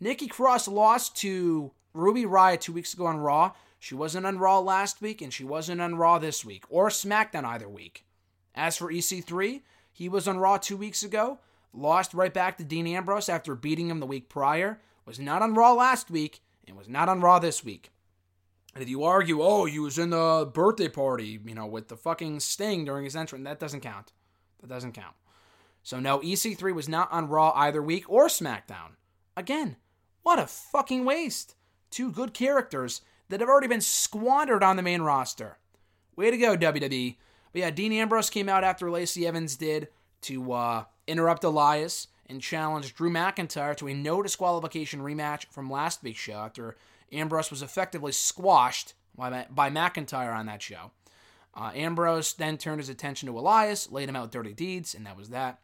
Nikki Cross lost to Ruby Riott two weeks ago on Raw. She wasn't on Raw last week, and she wasn't on Raw this week, or SmackDown either week. As for EC3, he was on Raw two weeks ago, lost right back to Dean Ambrose after beating him the week prior, was not on Raw last week, and was not on Raw this week. And if you argue, oh, he was in the birthday party, you know, with the fucking Sting during his entrance, that doesn't count. That doesn't count. So no, EC3 was not on Raw either week or SmackDown. Again, what a fucking waste. Two good characters that have already been squandered on the main roster. Way to go, WWE. But yeah, Dean Ambrose came out after Lacey Evans did to uh, interrupt Elias and challenge Drew McIntyre to a no disqualification rematch from last week's show after Ambrose was effectively squashed by, by McIntyre on that show. Uh, Ambrose then turned his attention to Elias, laid him out dirty deeds, and that was that.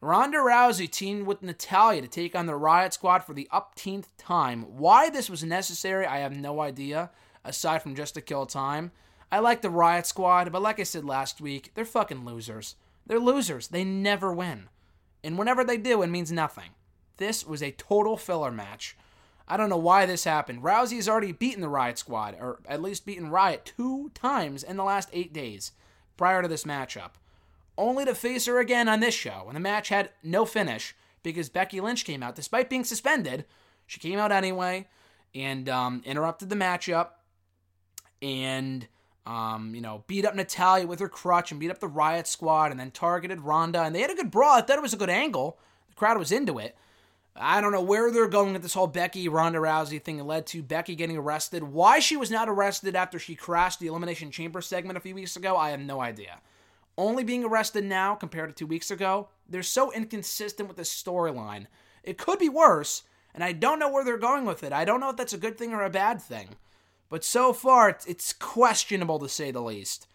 Ronda Rousey teamed with Natalya to take on the Riott Squad for the upteenth time. Why this was necessary, I have no idea, aside from just to kill time. I like the Riott Squad, but like I said last week, they're fucking losers. They're losers. They never win. And whenever they do, it means nothing. This was a total filler match. I don't know why this happened. Rousey has already beaten the Riott Squad, or at least beaten Riott two times in the last eight days prior to this matchup. Only to face her again on this show, and the match had no finish because Becky Lynch came out. Despite being suspended, she came out anyway and um, interrupted the matchup and, um, you know, beat up Natalya with her crutch and beat up the Riott Squad and then targeted Ronda. And they had a good brawl. I thought it was a good angle. The crowd was into it. I don't know where they're going with this whole Becky Ronda Rousey thing. Led to Becky getting arrested. Why she was not arrested after she crashed the Elimination Chamber segment a few weeks ago, I have no idea. Only being arrested now compared to two weeks ago, they're so inconsistent with the storyline. It could be worse, and I don't know where they're going with it. I don't know if that's a good thing or a bad thing. But so far, it's questionable to say the least.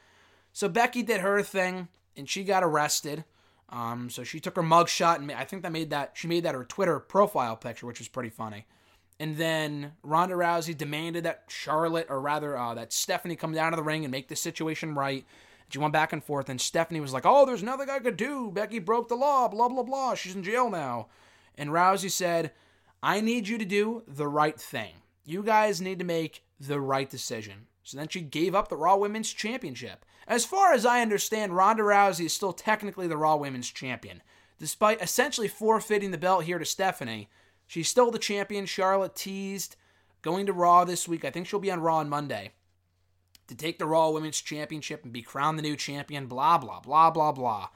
So Becky did her thing, and she got arrested. Um, so she took her mugshot, and I think that made that she made that her Twitter profile picture, which was pretty funny. And then Ronda Rousey demanded that Charlotte, or rather uh, that Stephanie, come down to the ring and make the situation right. She went back and forth, and Stephanie was like, "Oh, there's nothing I could do. Becky broke the law. Blah blah blah. She's in jail now." And Rousey said, "I need you to do the right thing. You guys need to make the right decision." So then she gave up the Raw Women's Championship. As far as I understand, Ronda Rousey is still technically the Raw Women's Champion. Despite essentially forfeiting the belt here to Stephanie, she's still the champion. Charlotte teased going to Raw this week. I think she'll be on Raw on Monday to take the Raw Women's Championship and be crowned the new champion. Blah blah blah blah blah.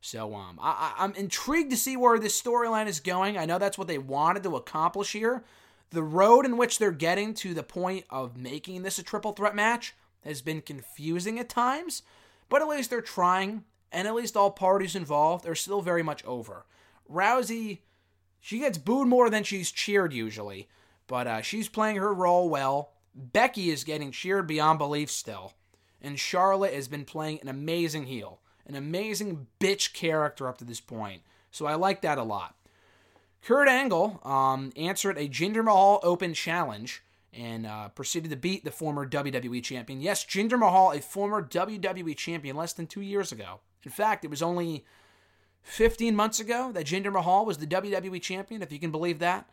So um, I, I'm intrigued to see where this storyline is going. I know that's what they wanted to accomplish here. The road in which they're getting to the point of making this a triple threat match has been confusing at times, but at least they're trying, and at least all parties involved are still very much over. Rousey, she gets booed more than she's cheered usually, but uh, she's playing her role well. Becky is getting cheered beyond belief still, and Charlotte has been playing an amazing heel, an amazing bitch character up to this point. So I like that a lot. Kurt Angle um, answered a Jinder Mahal Open challenge and uh, proceeded to beat the former WWE champion. Yes, Jinder Mahal, a former WWE champion less than two years ago. In fact, it was only 15 months ago that Jinder Mahal was the WWE champion, if you can believe that.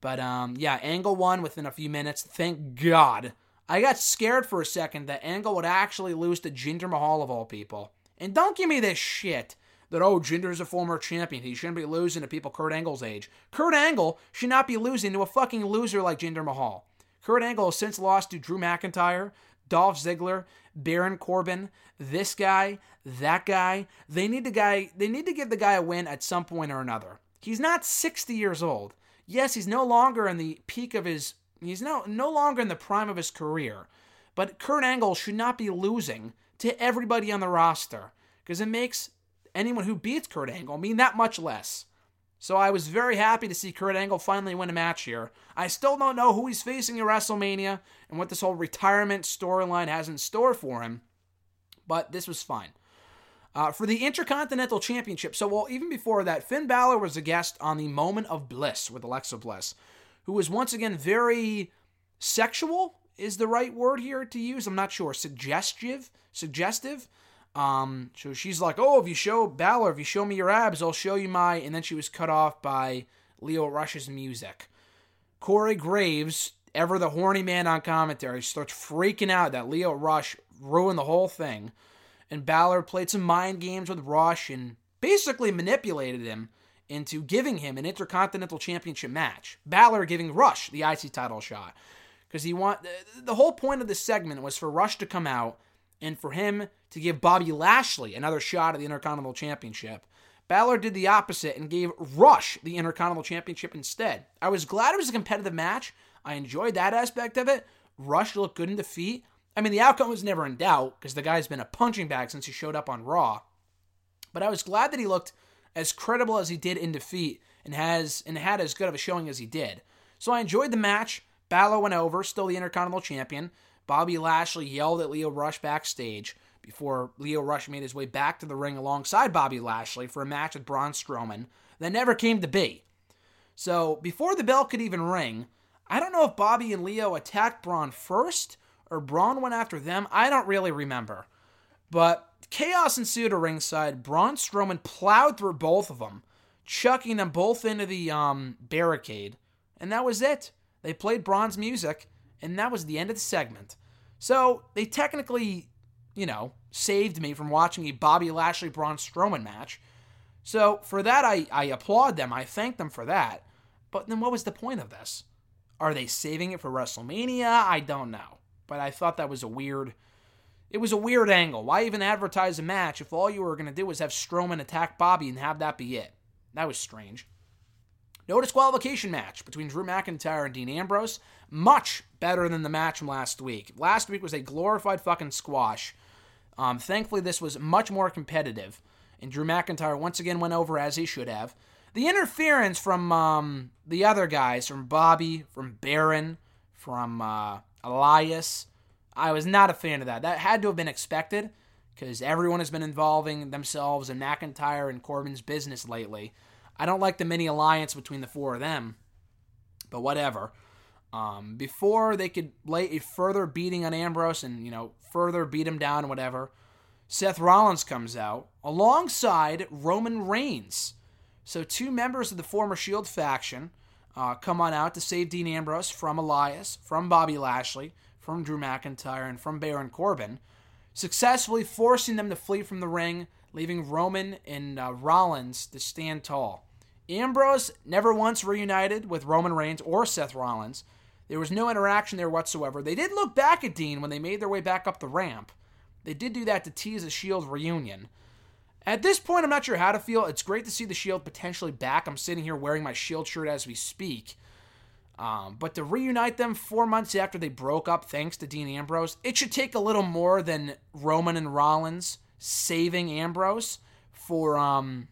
But um, yeah, Angle won within a few minutes. Thank God. I got scared for a second that Angle would actually lose to Jinder Mahal of all people. And don't give me this shit that, oh, Jinder's a former champion. He shouldn't be losing to people Kurt Angle's age. Kurt Angle should not be losing to a fucking loser like Jinder Mahal. Kurt Angle has since lost to Drew McIntyre, Dolph Ziggler, Baron Corbin, this guy, that guy. They need the guy. They need to give the guy a win at some point or another. He's not 60 years old. Yes, he's no longer in the peak of his. He's no no longer in the prime of his career. But Kurt Angle should not be losing to everybody on the roster because it makes anyone who beats Kurt Angle mean that much less. So I was very happy to see Kurt Angle finally win a match here. I still don't know who he's facing at WrestleMania and what this whole retirement storyline has in store for him, but this was fine. uh, for the Intercontinental Championship. So, well, even before that, Finn Balor was a guest on the Moment of Bliss with Alexa Bliss, who was once again very sexual, is the right word here to use. I'm not sure. Suggestive, suggestive. Um, so she's like, "Oh, if you show Balor, if you show me your abs, I'll show you my." And then she was cut off by Lio Rush's music. Corey Graves, ever the horny man on commentary, starts freaking out that Lio Rush ruined the whole thing. And Balor played some mind games with Rush and basically manipulated him into giving him an Intercontinental Championship match. Balor giving Rush the IC title shot. Because he want the whole point of this segment was for Rush to come out and for him to give Bobby Lashley another shot at the Intercontinental Championship. Balor did the opposite and gave Rush the Intercontinental Championship instead. I was glad it was a competitive match. I enjoyed that aspect of it. Rush looked good in defeat. I mean, the outcome was never in doubt because the guy's been a punching bag since he showed up on Raw. But I was glad that he looked as credible as he did in defeat and has and had as good of a showing as he did. So I enjoyed the match. Balor went over, still the Intercontinental Champion. Bobby Lashley yelled at Lio Rush backstage before Lio Rush made his way back to the ring alongside Bobby Lashley for a match with Braun Strowman that never came to be. So before the bell could even ring, I don't know if Bobby and Lio attacked Braun first or Braun went after them. I don't really remember. But chaos ensued at ringside. Braun Strowman plowed through both of them, chucking them both into the um, barricade. And that was it. They played Braun's music, and that was the end of the segment. So they technically, you know, saved me from watching a Bobby Lashley Braun Strowman match. So for that, I, I applaud them. I thank them for that. But then what was the point of this? Are they saving it for WrestleMania? I don't know but I thought that was a weird. It was a weird angle. Why even advertise a match if all you were going to do was have Strowman attack Bobby and have that be it? That was strange. No disqualification match between Drew McIntyre and Dean Ambrose. Much better than the match from last week. Last week was a glorified fucking squash. Um, thankfully, this was much more competitive, and Drew McIntyre once again went over as he should have. The interference from um, the other guys, from Bobby, from Baron, from uh, Elias. I was not a fan of that. That had to have been expected because everyone has been involving themselves in McIntyre and Corbin's business lately. I don't like the mini alliance between the four of them, but whatever. Um, before they could lay a further beating on Ambrose and, you know, further beat him down, whatever, Seth Rollins comes out alongside Roman Reigns. So, two members of the former Shield faction uh, come on out to save Dean Ambrose from Elias, from Bobby Lashley, from Drew McIntyre, and from Baron Corbin, successfully forcing them to flee from the ring, leaving Roman and uh, Rollins to stand tall. Ambrose never once reunited with Roman Reigns or Seth Rollins. There was no interaction there whatsoever. They did look back at Dean when they made their way back up the ramp. They did do that to tease a Shield reunion. At this point, I'm not sure how to feel. It's great to see the Shield potentially back. I'm sitting here wearing my Shield shirt as we speak. Um, but to reunite them four months after they broke up, thanks to Dean Ambrose, it should take a little more than Roman and Rollins saving Ambrose for um,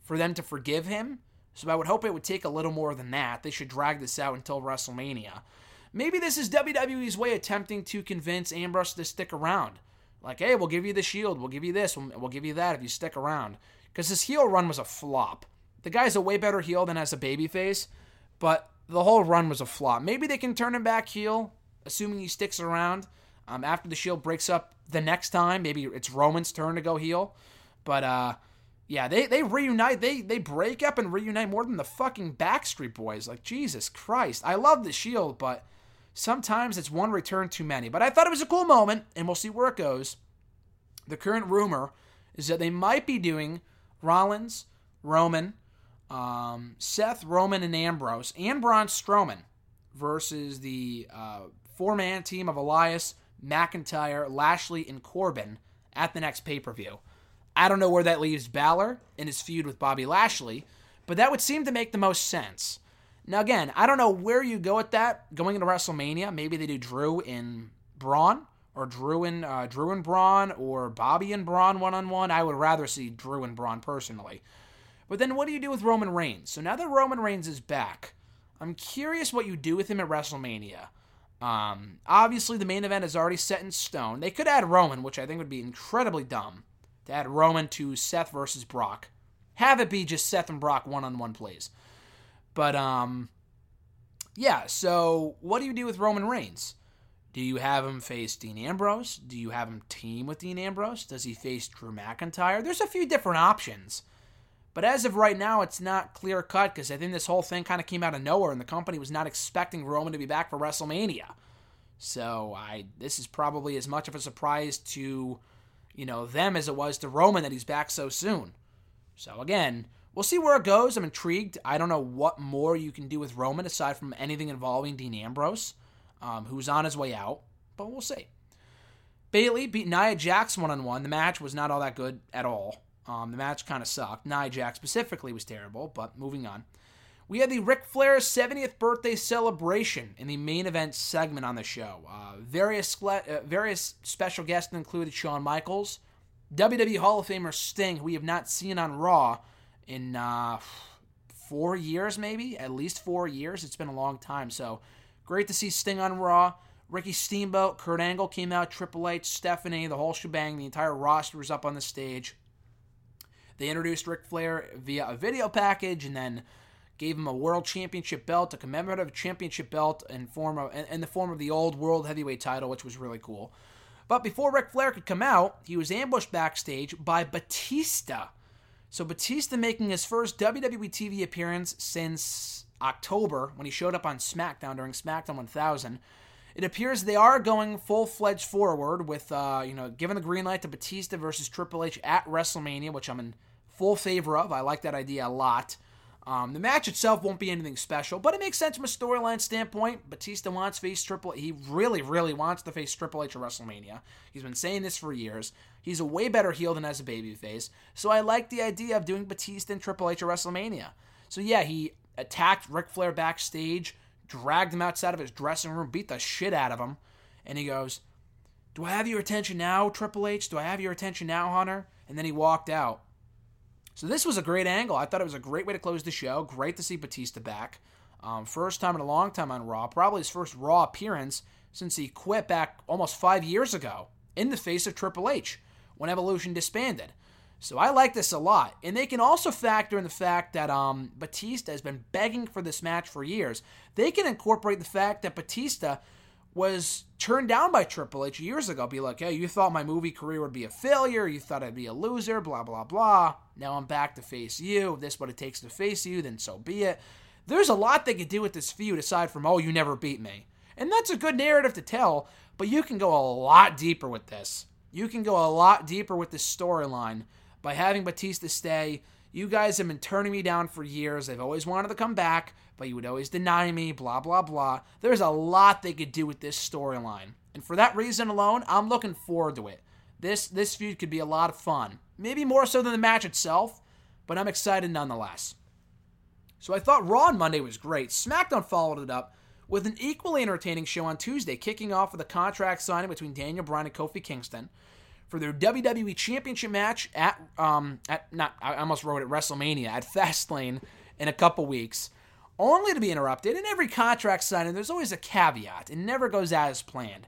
for them to forgive him. So I would hope it would take a little more than that. They should drag this out until WrestleMania. Maybe this is WWE's way attempting to convince Ambrose to stick around. Like, hey, we'll give you the shield, we'll give you this, we'll, give you that if you stick around. Because his heel run was a flop. The guy's a way better heel than as a babyface, but the whole run was a flop. Maybe they can turn him back heel, assuming he sticks around. Um, after the Shield breaks up the next time, maybe it's Roman's turn to go heel. But uh, yeah, they they reunite. They they break up and reunite more than the fucking Backstreet Boys. Like Jesus Christ, I love the Shield, but sometimes it's one return too many. But I thought it was a cool moment, and we'll see where it goes. The current rumor is that they might be doing Rollins, Roman, um, Seth, Roman, and Ambrose, and Braun Strowman versus the uh, four man team of Elias, McIntyre, Lashley, and Corbin at the next pay per view. I don't know where that leaves Balor in his feud with Bobby Lashley, but that would seem to make the most sense. Now, again, I don't know where you go with that going into WrestleMania. Maybe they do Drew in Braun, or Drew and uh, Drew and Braun, or Bobby and Braun one on one. I would rather see Drew and Braun personally. But then what do you do with Roman Reigns? So now that Roman Reigns is back, I'm curious what you do with him at WrestleMania. Um, obviously, the main event is already set in stone. They could add Roman, which I think would be incredibly dumb. Add Roman to Seth versus Brock. Have it be just Seth and Brock one on one, please. But um, yeah. So what do you do with Roman Reigns? Do you have him face Dean Ambrose? Do you have him team with Dean Ambrose? Does he face Drew McIntyre? There's a few different options. But as of right now, it's not clear cut because I think this whole thing kind of came out of nowhere and the company was not expecting Roman to be back for WrestleMania. So I this is probably as much of a surprise to, you know, them as it was to Roman that he's back so soon. So again, we'll see where it goes. I'm intrigued. I don't know what more you can do with Roman aside from anything involving Dean Ambrose, um, who's on his way out, but we'll see. Bayley beat Nia Jax one on one. The match was not all that good at all. Um, the match kind of sucked. Nia Jax specifically was terrible, but moving on. We had the Ric Flair 70th birthday celebration in the main event segment on the show. Uh, various uh, various special guests included Shawn Michaels, WWE Hall of Famer Sting, who we have not seen on Raw in uh, four years, maybe at least four years. It's been a long time, so great to see Sting on Raw. Ricky Steamboat, Kurt Angle came out, Triple H, Stephanie, the whole shebang. The entire roster was up on the stage. They introduced Ric Flair via a video package and then gave him a world championship belt, a commemorative championship belt in form of in the form of the old world heavyweight title, which was really cool. But before Ric Flair could come out, he was ambushed backstage by Batista. So Batista making his first WWE TV appearance since October when he showed up on SmackDown during SmackDown 1000. It appears they are going full fledged forward with, uh, you know, giving the green light to Batista versus Triple H at WrestleMania, which I'm in full favor of. I like that idea a lot. Um, the match itself won't be anything special, but it makes sense from a storyline standpoint. Batista wants to face Triple. H. He really, really wants to face Triple H at WrestleMania. He's been saying this for years. He's a way better heel than as a babyface. So I like the idea of doing Batista and Triple H at WrestleMania. So yeah, he attacked Ric Flair backstage, dragged him outside of his dressing room, beat the shit out of him, and he goes, "Do I have your attention now, Triple H? Do I have your attention now, Hunter?" And then he walked out. So this was a great angle. I thought it was a great way to close the show. Great to see Batista back. Um, first time in a long time on Raw. Probably his first Raw appearance since he quit back almost five years ago in the face of Triple H when Evolution disbanded. So I like this a lot. And they can also factor in the fact that um, Batista has been begging for this match for years. They can incorporate the fact that Batista was turned down by Triple H years ago. Be like, hey, you thought my movie career would be a failure. You thought I'd be a loser, blah, blah, blah. Now I'm back to face you. If this is what it takes to face you, then so be it. There's a lot they could do with this feud aside from, oh, you never beat me. And that's a good narrative to tell, but you can go a lot deeper with this. You can go a lot deeper with this storyline by having Batista stay you guys have been turning me down for years. I've always wanted to come back, but you would always deny me, blah, blah, blah. There's a lot they could do with this storyline. And for that reason alone, I'm looking forward to it. This this feud could be a lot of fun. Maybe more so than the match itself, but I'm excited nonetheless. So I thought Raw on Monday was great. SmackDown followed it up with an equally entertaining show on Tuesday, kicking off with a contract signing between Daniel Bryan and Kofi Kingston for their WWE Championship match at um at not I almost wrote it WrestleMania at Fastlane in a couple weeks, only to be interrupted. In every contract signing, there's always a caveat. It never goes as planned.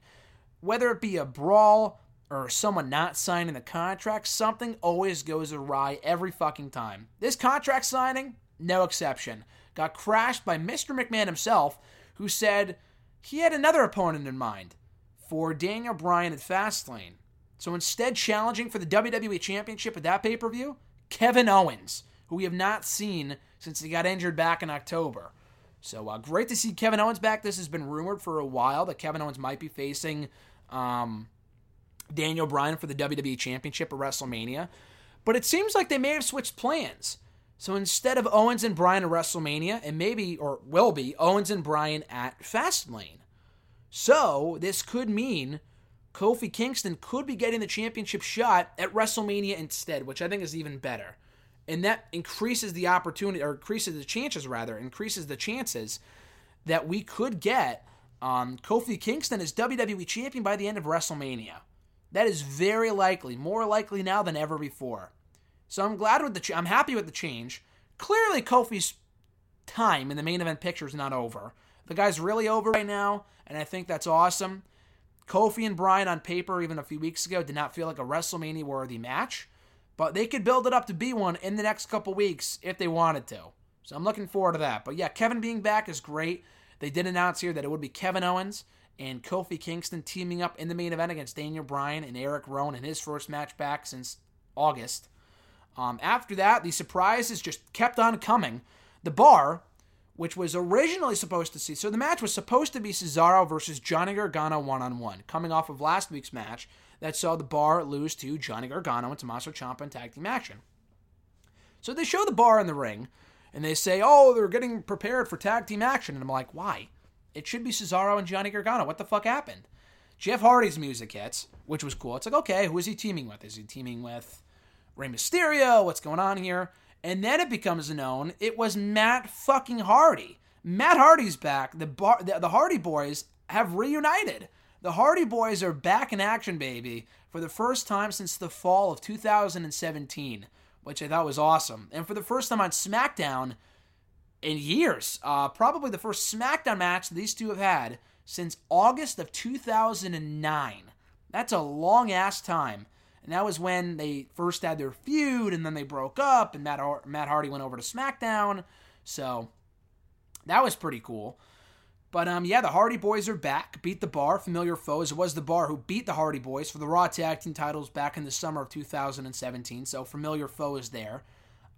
Whether it be a brawl or someone not signing the contract, something always goes awry every fucking time. This contract signing, no exception, got crashed by Mr. McMahon himself, who said he had another opponent in mind for Daniel Bryan at Fastlane. So instead, challenging for the WWE Championship at that pay per view, Kevin Owens, who we have not seen since he got injured back in October. So uh, great to see Kevin Owens back. This has been rumored for a while that Kevin Owens might be facing um, Daniel Bryan for the WWE Championship at WrestleMania. But it seems like they may have switched plans. So instead of Owens and Bryan at WrestleMania, and maybe, or will be, Owens and Bryan at Fastlane. So this could mean Kofi Kingston could be getting the championship shot at WrestleMania instead, which I think is even better. And that increases the opportunity, or increases the chances, rather, increases the chances that we could get um, Kofi Kingston as WWE champion by the end of WrestleMania. That is very likely, more likely now than ever before. So I'm glad with the, ch- I'm happy with the change. Clearly, Kofi's time in the main event picture is not over. The guy's really over right now, and I think that's awesome. Kofi and Bryan on paper, even a few weeks ago, did not feel like a WrestleMania worthy match. but they could build it up to be one in the next couple weeks if they wanted to. So I'm looking forward to that. But yeah, Kevin being back is great. They did announce here that it would be Kevin Owens and Kofi Kingston teaming up in the main event against Daniel Bryan and Eric Rowan in his first match back since August. Um, after that, the surprises just kept on coming. The bar, which was originally supposed to see, so the match was supposed to be Cesaro versus Johnny Gargano one on one, coming off of last week's match that saw the bar lose to Johnny Gargano and Tommaso Ciampa in tag team action. So they show the bar in the ring, and they say, "Oh, they're getting prepared for tag team action," and I'm like, "Why? It should be Cesaro and Johnny Gargano. What the fuck happened?" Jeff Hardy's music hits, which was cool. It's like, okay, who is he teaming with? Is he teaming with Rey Mysterio? What's going on here? And then it becomes known it was Matt fucking Hardy. Matt Hardy's back. The bar, the, the Hardy Boys have reunited. The Hardy Boys are back in action, baby, for the first time since the fall of 2017, which I thought was awesome. And for the first time on SmackDown in years, uh, probably the first SmackDown match these two have had since August of 2009. That's a long ass time. And that was when they first had their feud, and then they broke up, and Matt, Matt Hardy went over to SmackDown. So that was pretty cool. But um, yeah, the Hardy Boys are back. Beat the Bar, familiar foes. It was the Bar who beat the Hardy Boys for the Raw Tag Team titles back in the summer of 2017. So familiar foes is there.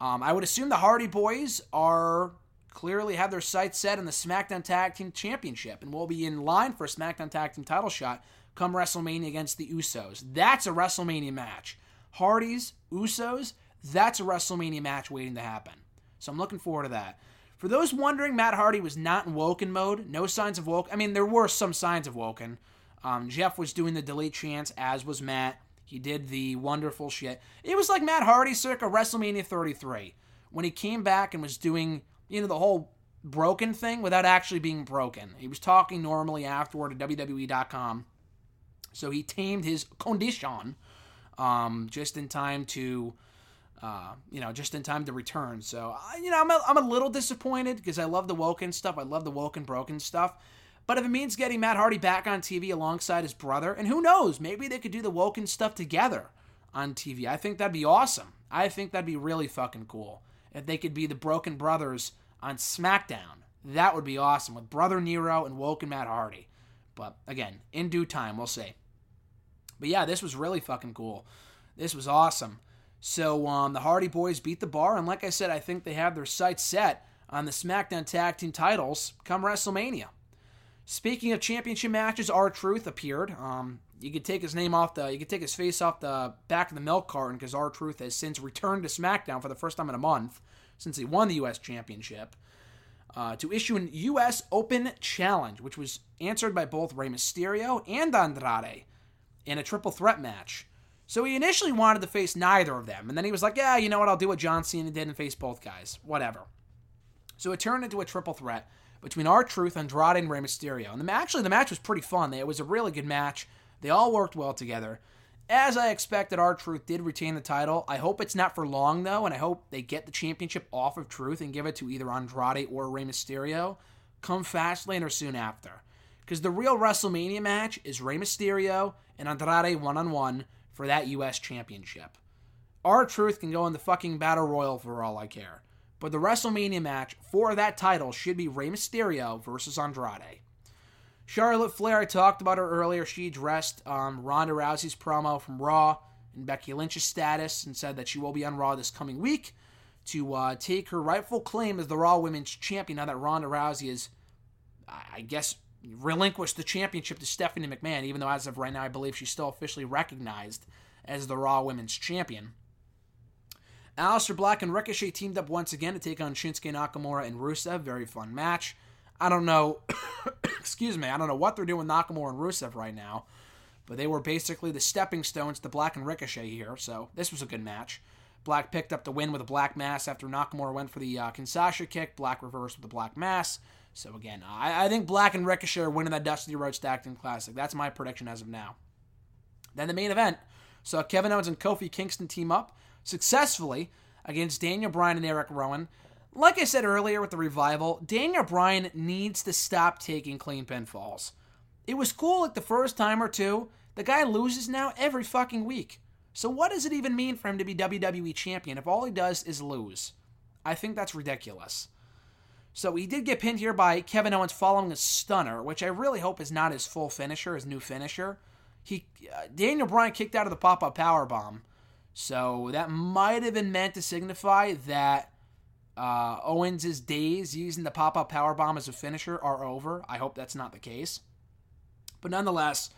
Um, I would assume the Hardy Boys are clearly have their sights set on the SmackDown Tag Team Championship and will be in line for a SmackDown Tag Team title shot come WrestleMania against the Usos. That's a WrestleMania match. Hardys, Usos, that's a WrestleMania match waiting to happen. So I'm looking forward to that. For those wondering, Matt Hardy was not in Woken mode. No signs of Woken. I mean, there were some signs of Woken. Um, Jeff was doing the delete chance, as was Matt. He did the wonderful shit. It was like Matt Hardy circa WrestleMania 33 when he came back and was doing, you know, the whole broken thing without actually being broken. He was talking normally afterward at WWE.com so he tamed his condition um, just in time to, uh, you know, just in time to return. So, you know, I'm a, I'm a little disappointed because I love the Woken stuff. I love the Woken Broken stuff. But if it means getting Matt Hardy back on TV alongside his brother, and who knows, maybe they could do the Woken stuff together on TV. I think that'd be awesome. I think that'd be really fucking cool. If they could be the Broken Brothers on SmackDown, that would be awesome with Brother Nero and Woken Matt Hardy. But again, in due time, we'll see. But yeah, this was really fucking cool. This was awesome. So um, the Hardy Boys beat the bar, and like I said, I think they have their sights set on the SmackDown Tag Team titles come WrestleMania. Speaking of championship matches, R-Truth appeared. Um, you could take his name off the, you could take his face off the back of the milk carton because R-Truth has since returned to SmackDown for the first time in a month since he won the U.S. Championship. Uh, to issue an U.S. Open challenge, which was answered by both Rey Mysterio and Andrade in a triple threat match. So he initially wanted to face neither of them, and then he was like, yeah, you know what, I'll do what John Cena did and face both guys. Whatever. So it turned into a triple threat between R-Truth, Andrade, and Rey Mysterio. And the, actually, the match was pretty fun. It was a really good match. They all worked well together. As I expected, R-Truth did retain the title. I hope it's not for long, though, and I hope they get the championship off of Truth and give it to either Andrade or Rey Mysterio come Fastlane or soon after. Because the real WrestleMania match is Rey Mysterio and Andrade one on one for that U.S. Championship. R-Truth can go in the fucking Battle Royal for all I care. But the WrestleMania match for that title should be Rey Mysterio versus Andrade. Charlotte Flair, I talked about her earlier. She addressed um, Ronda Rousey's promo from Raw and Becky Lynch's status and said that she will be on Raw this coming week to uh, take her rightful claim as the Raw Women's Champion now that Ronda Rousey has, I guess, relinquished the championship to Stephanie McMahon, even though as of right now, I believe she's still officially recognized as the Raw Women's Champion. Aleister Black and Ricochet teamed up once again to take on Shinsuke Nakamura and Rusev. Very fun match. I don't know, excuse me, I don't know what they're doing with Nakamura and Rusev right now, but they were basically the stepping stones to Black and Ricochet here, so this was a good match. Black picked up the win with a black mass after Nakamura went for the uh, Kinshasa kick. Black reversed with a black mass. So again, I, I think Black and Ricochet are winning that Dusty Tag Team Classic. That's my prediction as of now. Then the main event saw Kevin Owens and Kofi Kingston team up successfully against Daniel Bryan and Eric Rowan. Like I said earlier with the revival, Daniel Bryan needs to stop taking clean pinfalls. It was cool like the first time or two. The guy loses now every fucking week. So, what does it even mean for him to be WWE champion if all he does is lose? I think that's ridiculous. So, he did get pinned here by Kevin Owens following a stunner, which I really hope is not his full finisher, his new finisher. He uh, Daniel Bryan kicked out of the pop up power bomb, so that might have been meant to signify that uh, Owens' days using the pop up power bomb as a finisher are over. I hope that's not the case, but nonetheless,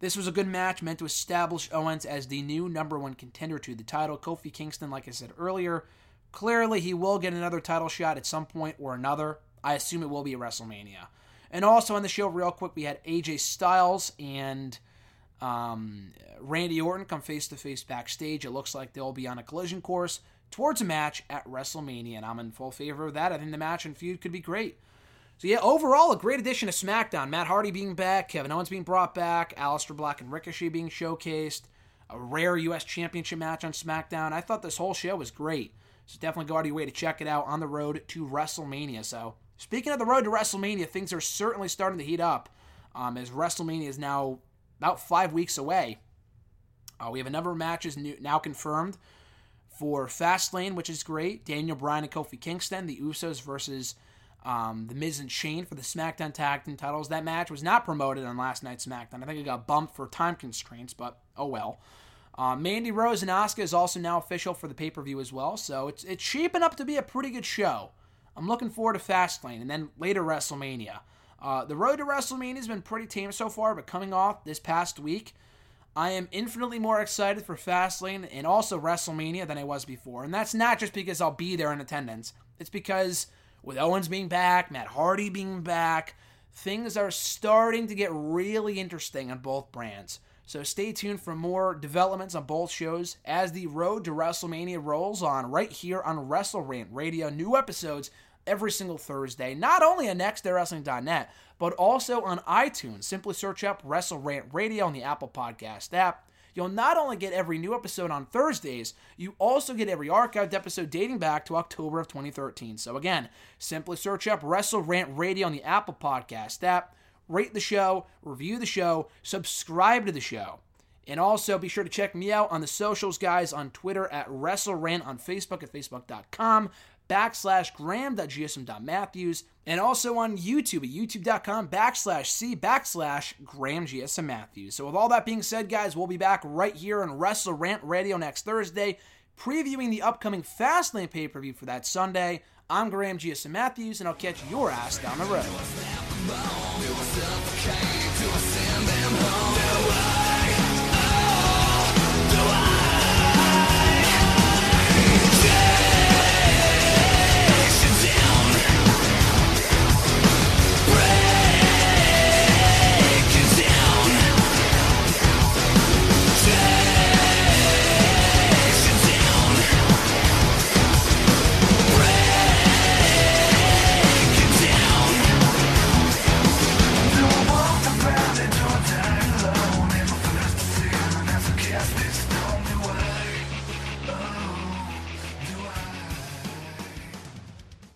this was a good match meant to establish Owens as the new number one contender to the title. Kofi Kingston, like I said earlier, clearly he will get another title shot at some point or another. I assume it will be at WrestleMania. And also on the show, real quick, we had AJ Styles and um, Randy Orton come face to face backstage. It looks like they'll be on a collision course towards a match at WrestleMania, and I'm in full favor of that. I think the match and feud could be great. So yeah, overall, a great addition to SmackDown. Matt Hardy being back, Kevin Owens being brought back, Aleister Black and Ricochet being showcased, a rare U.S. Championship match on SmackDown. I thought this whole show was great. So definitely go out of your way to check it out on the road to WrestleMania. So speaking of the road to WrestleMania, things are certainly starting to heat up um, as WrestleMania is now about five weeks away. Uh, we have a number of matches new, now confirmed for Fastlane, which is great. Daniel Bryan and Kofi Kingston, the Usos versus um, the Miz and Shane for the SmackDown Tag Team titles. That match was not promoted on last night's SmackDown. I think it got bumped for time constraints, but oh well. Uh, Mandy Rose and Asuka is also now official for the pay per view as well, so it's it's shaping up to be a pretty good show. I'm looking forward to Fastlane and then later WrestleMania. Uh, the road to WrestleMania has been pretty tame so far, but coming off this past week, I am infinitely more excited for Fastlane and also WrestleMania than I was before. And that's not just because I'll be there in attendance. It's because with Owens being back, Matt Hardy being back, things are starting to get really interesting on both brands. So stay tuned for more developments on both shows as the road to WrestleMania rolls on right here on Wrestle Rant Radio. New episodes every single Thursday, not only on nextdaywrestling.net, but also on iTunes. Simply search up Wrestle Rant Radio on the Apple Podcast app. You'll not only get every new episode on Thursdays, you also get every archived episode dating back to October of 2013. So again, simply search up Wrestle Rant Radio on the Apple Podcast app, rate the show, review the show, subscribe to the show. And also be sure to check me out on the socials, guys, on Twitter at WrestleRant, on Facebook at Facebook.com backslash graham.gsm.matthews, and also on YouTube at youtube.com backslash c backslash graham gsm matthews. So with all that being said, guys, we'll be back right here on Wrestle Rant Radio next Thursday, previewing the upcoming Fastlane pay-per-view for that Sunday. I'm Graham GSM Matthews, and I'll catch your ass down the road.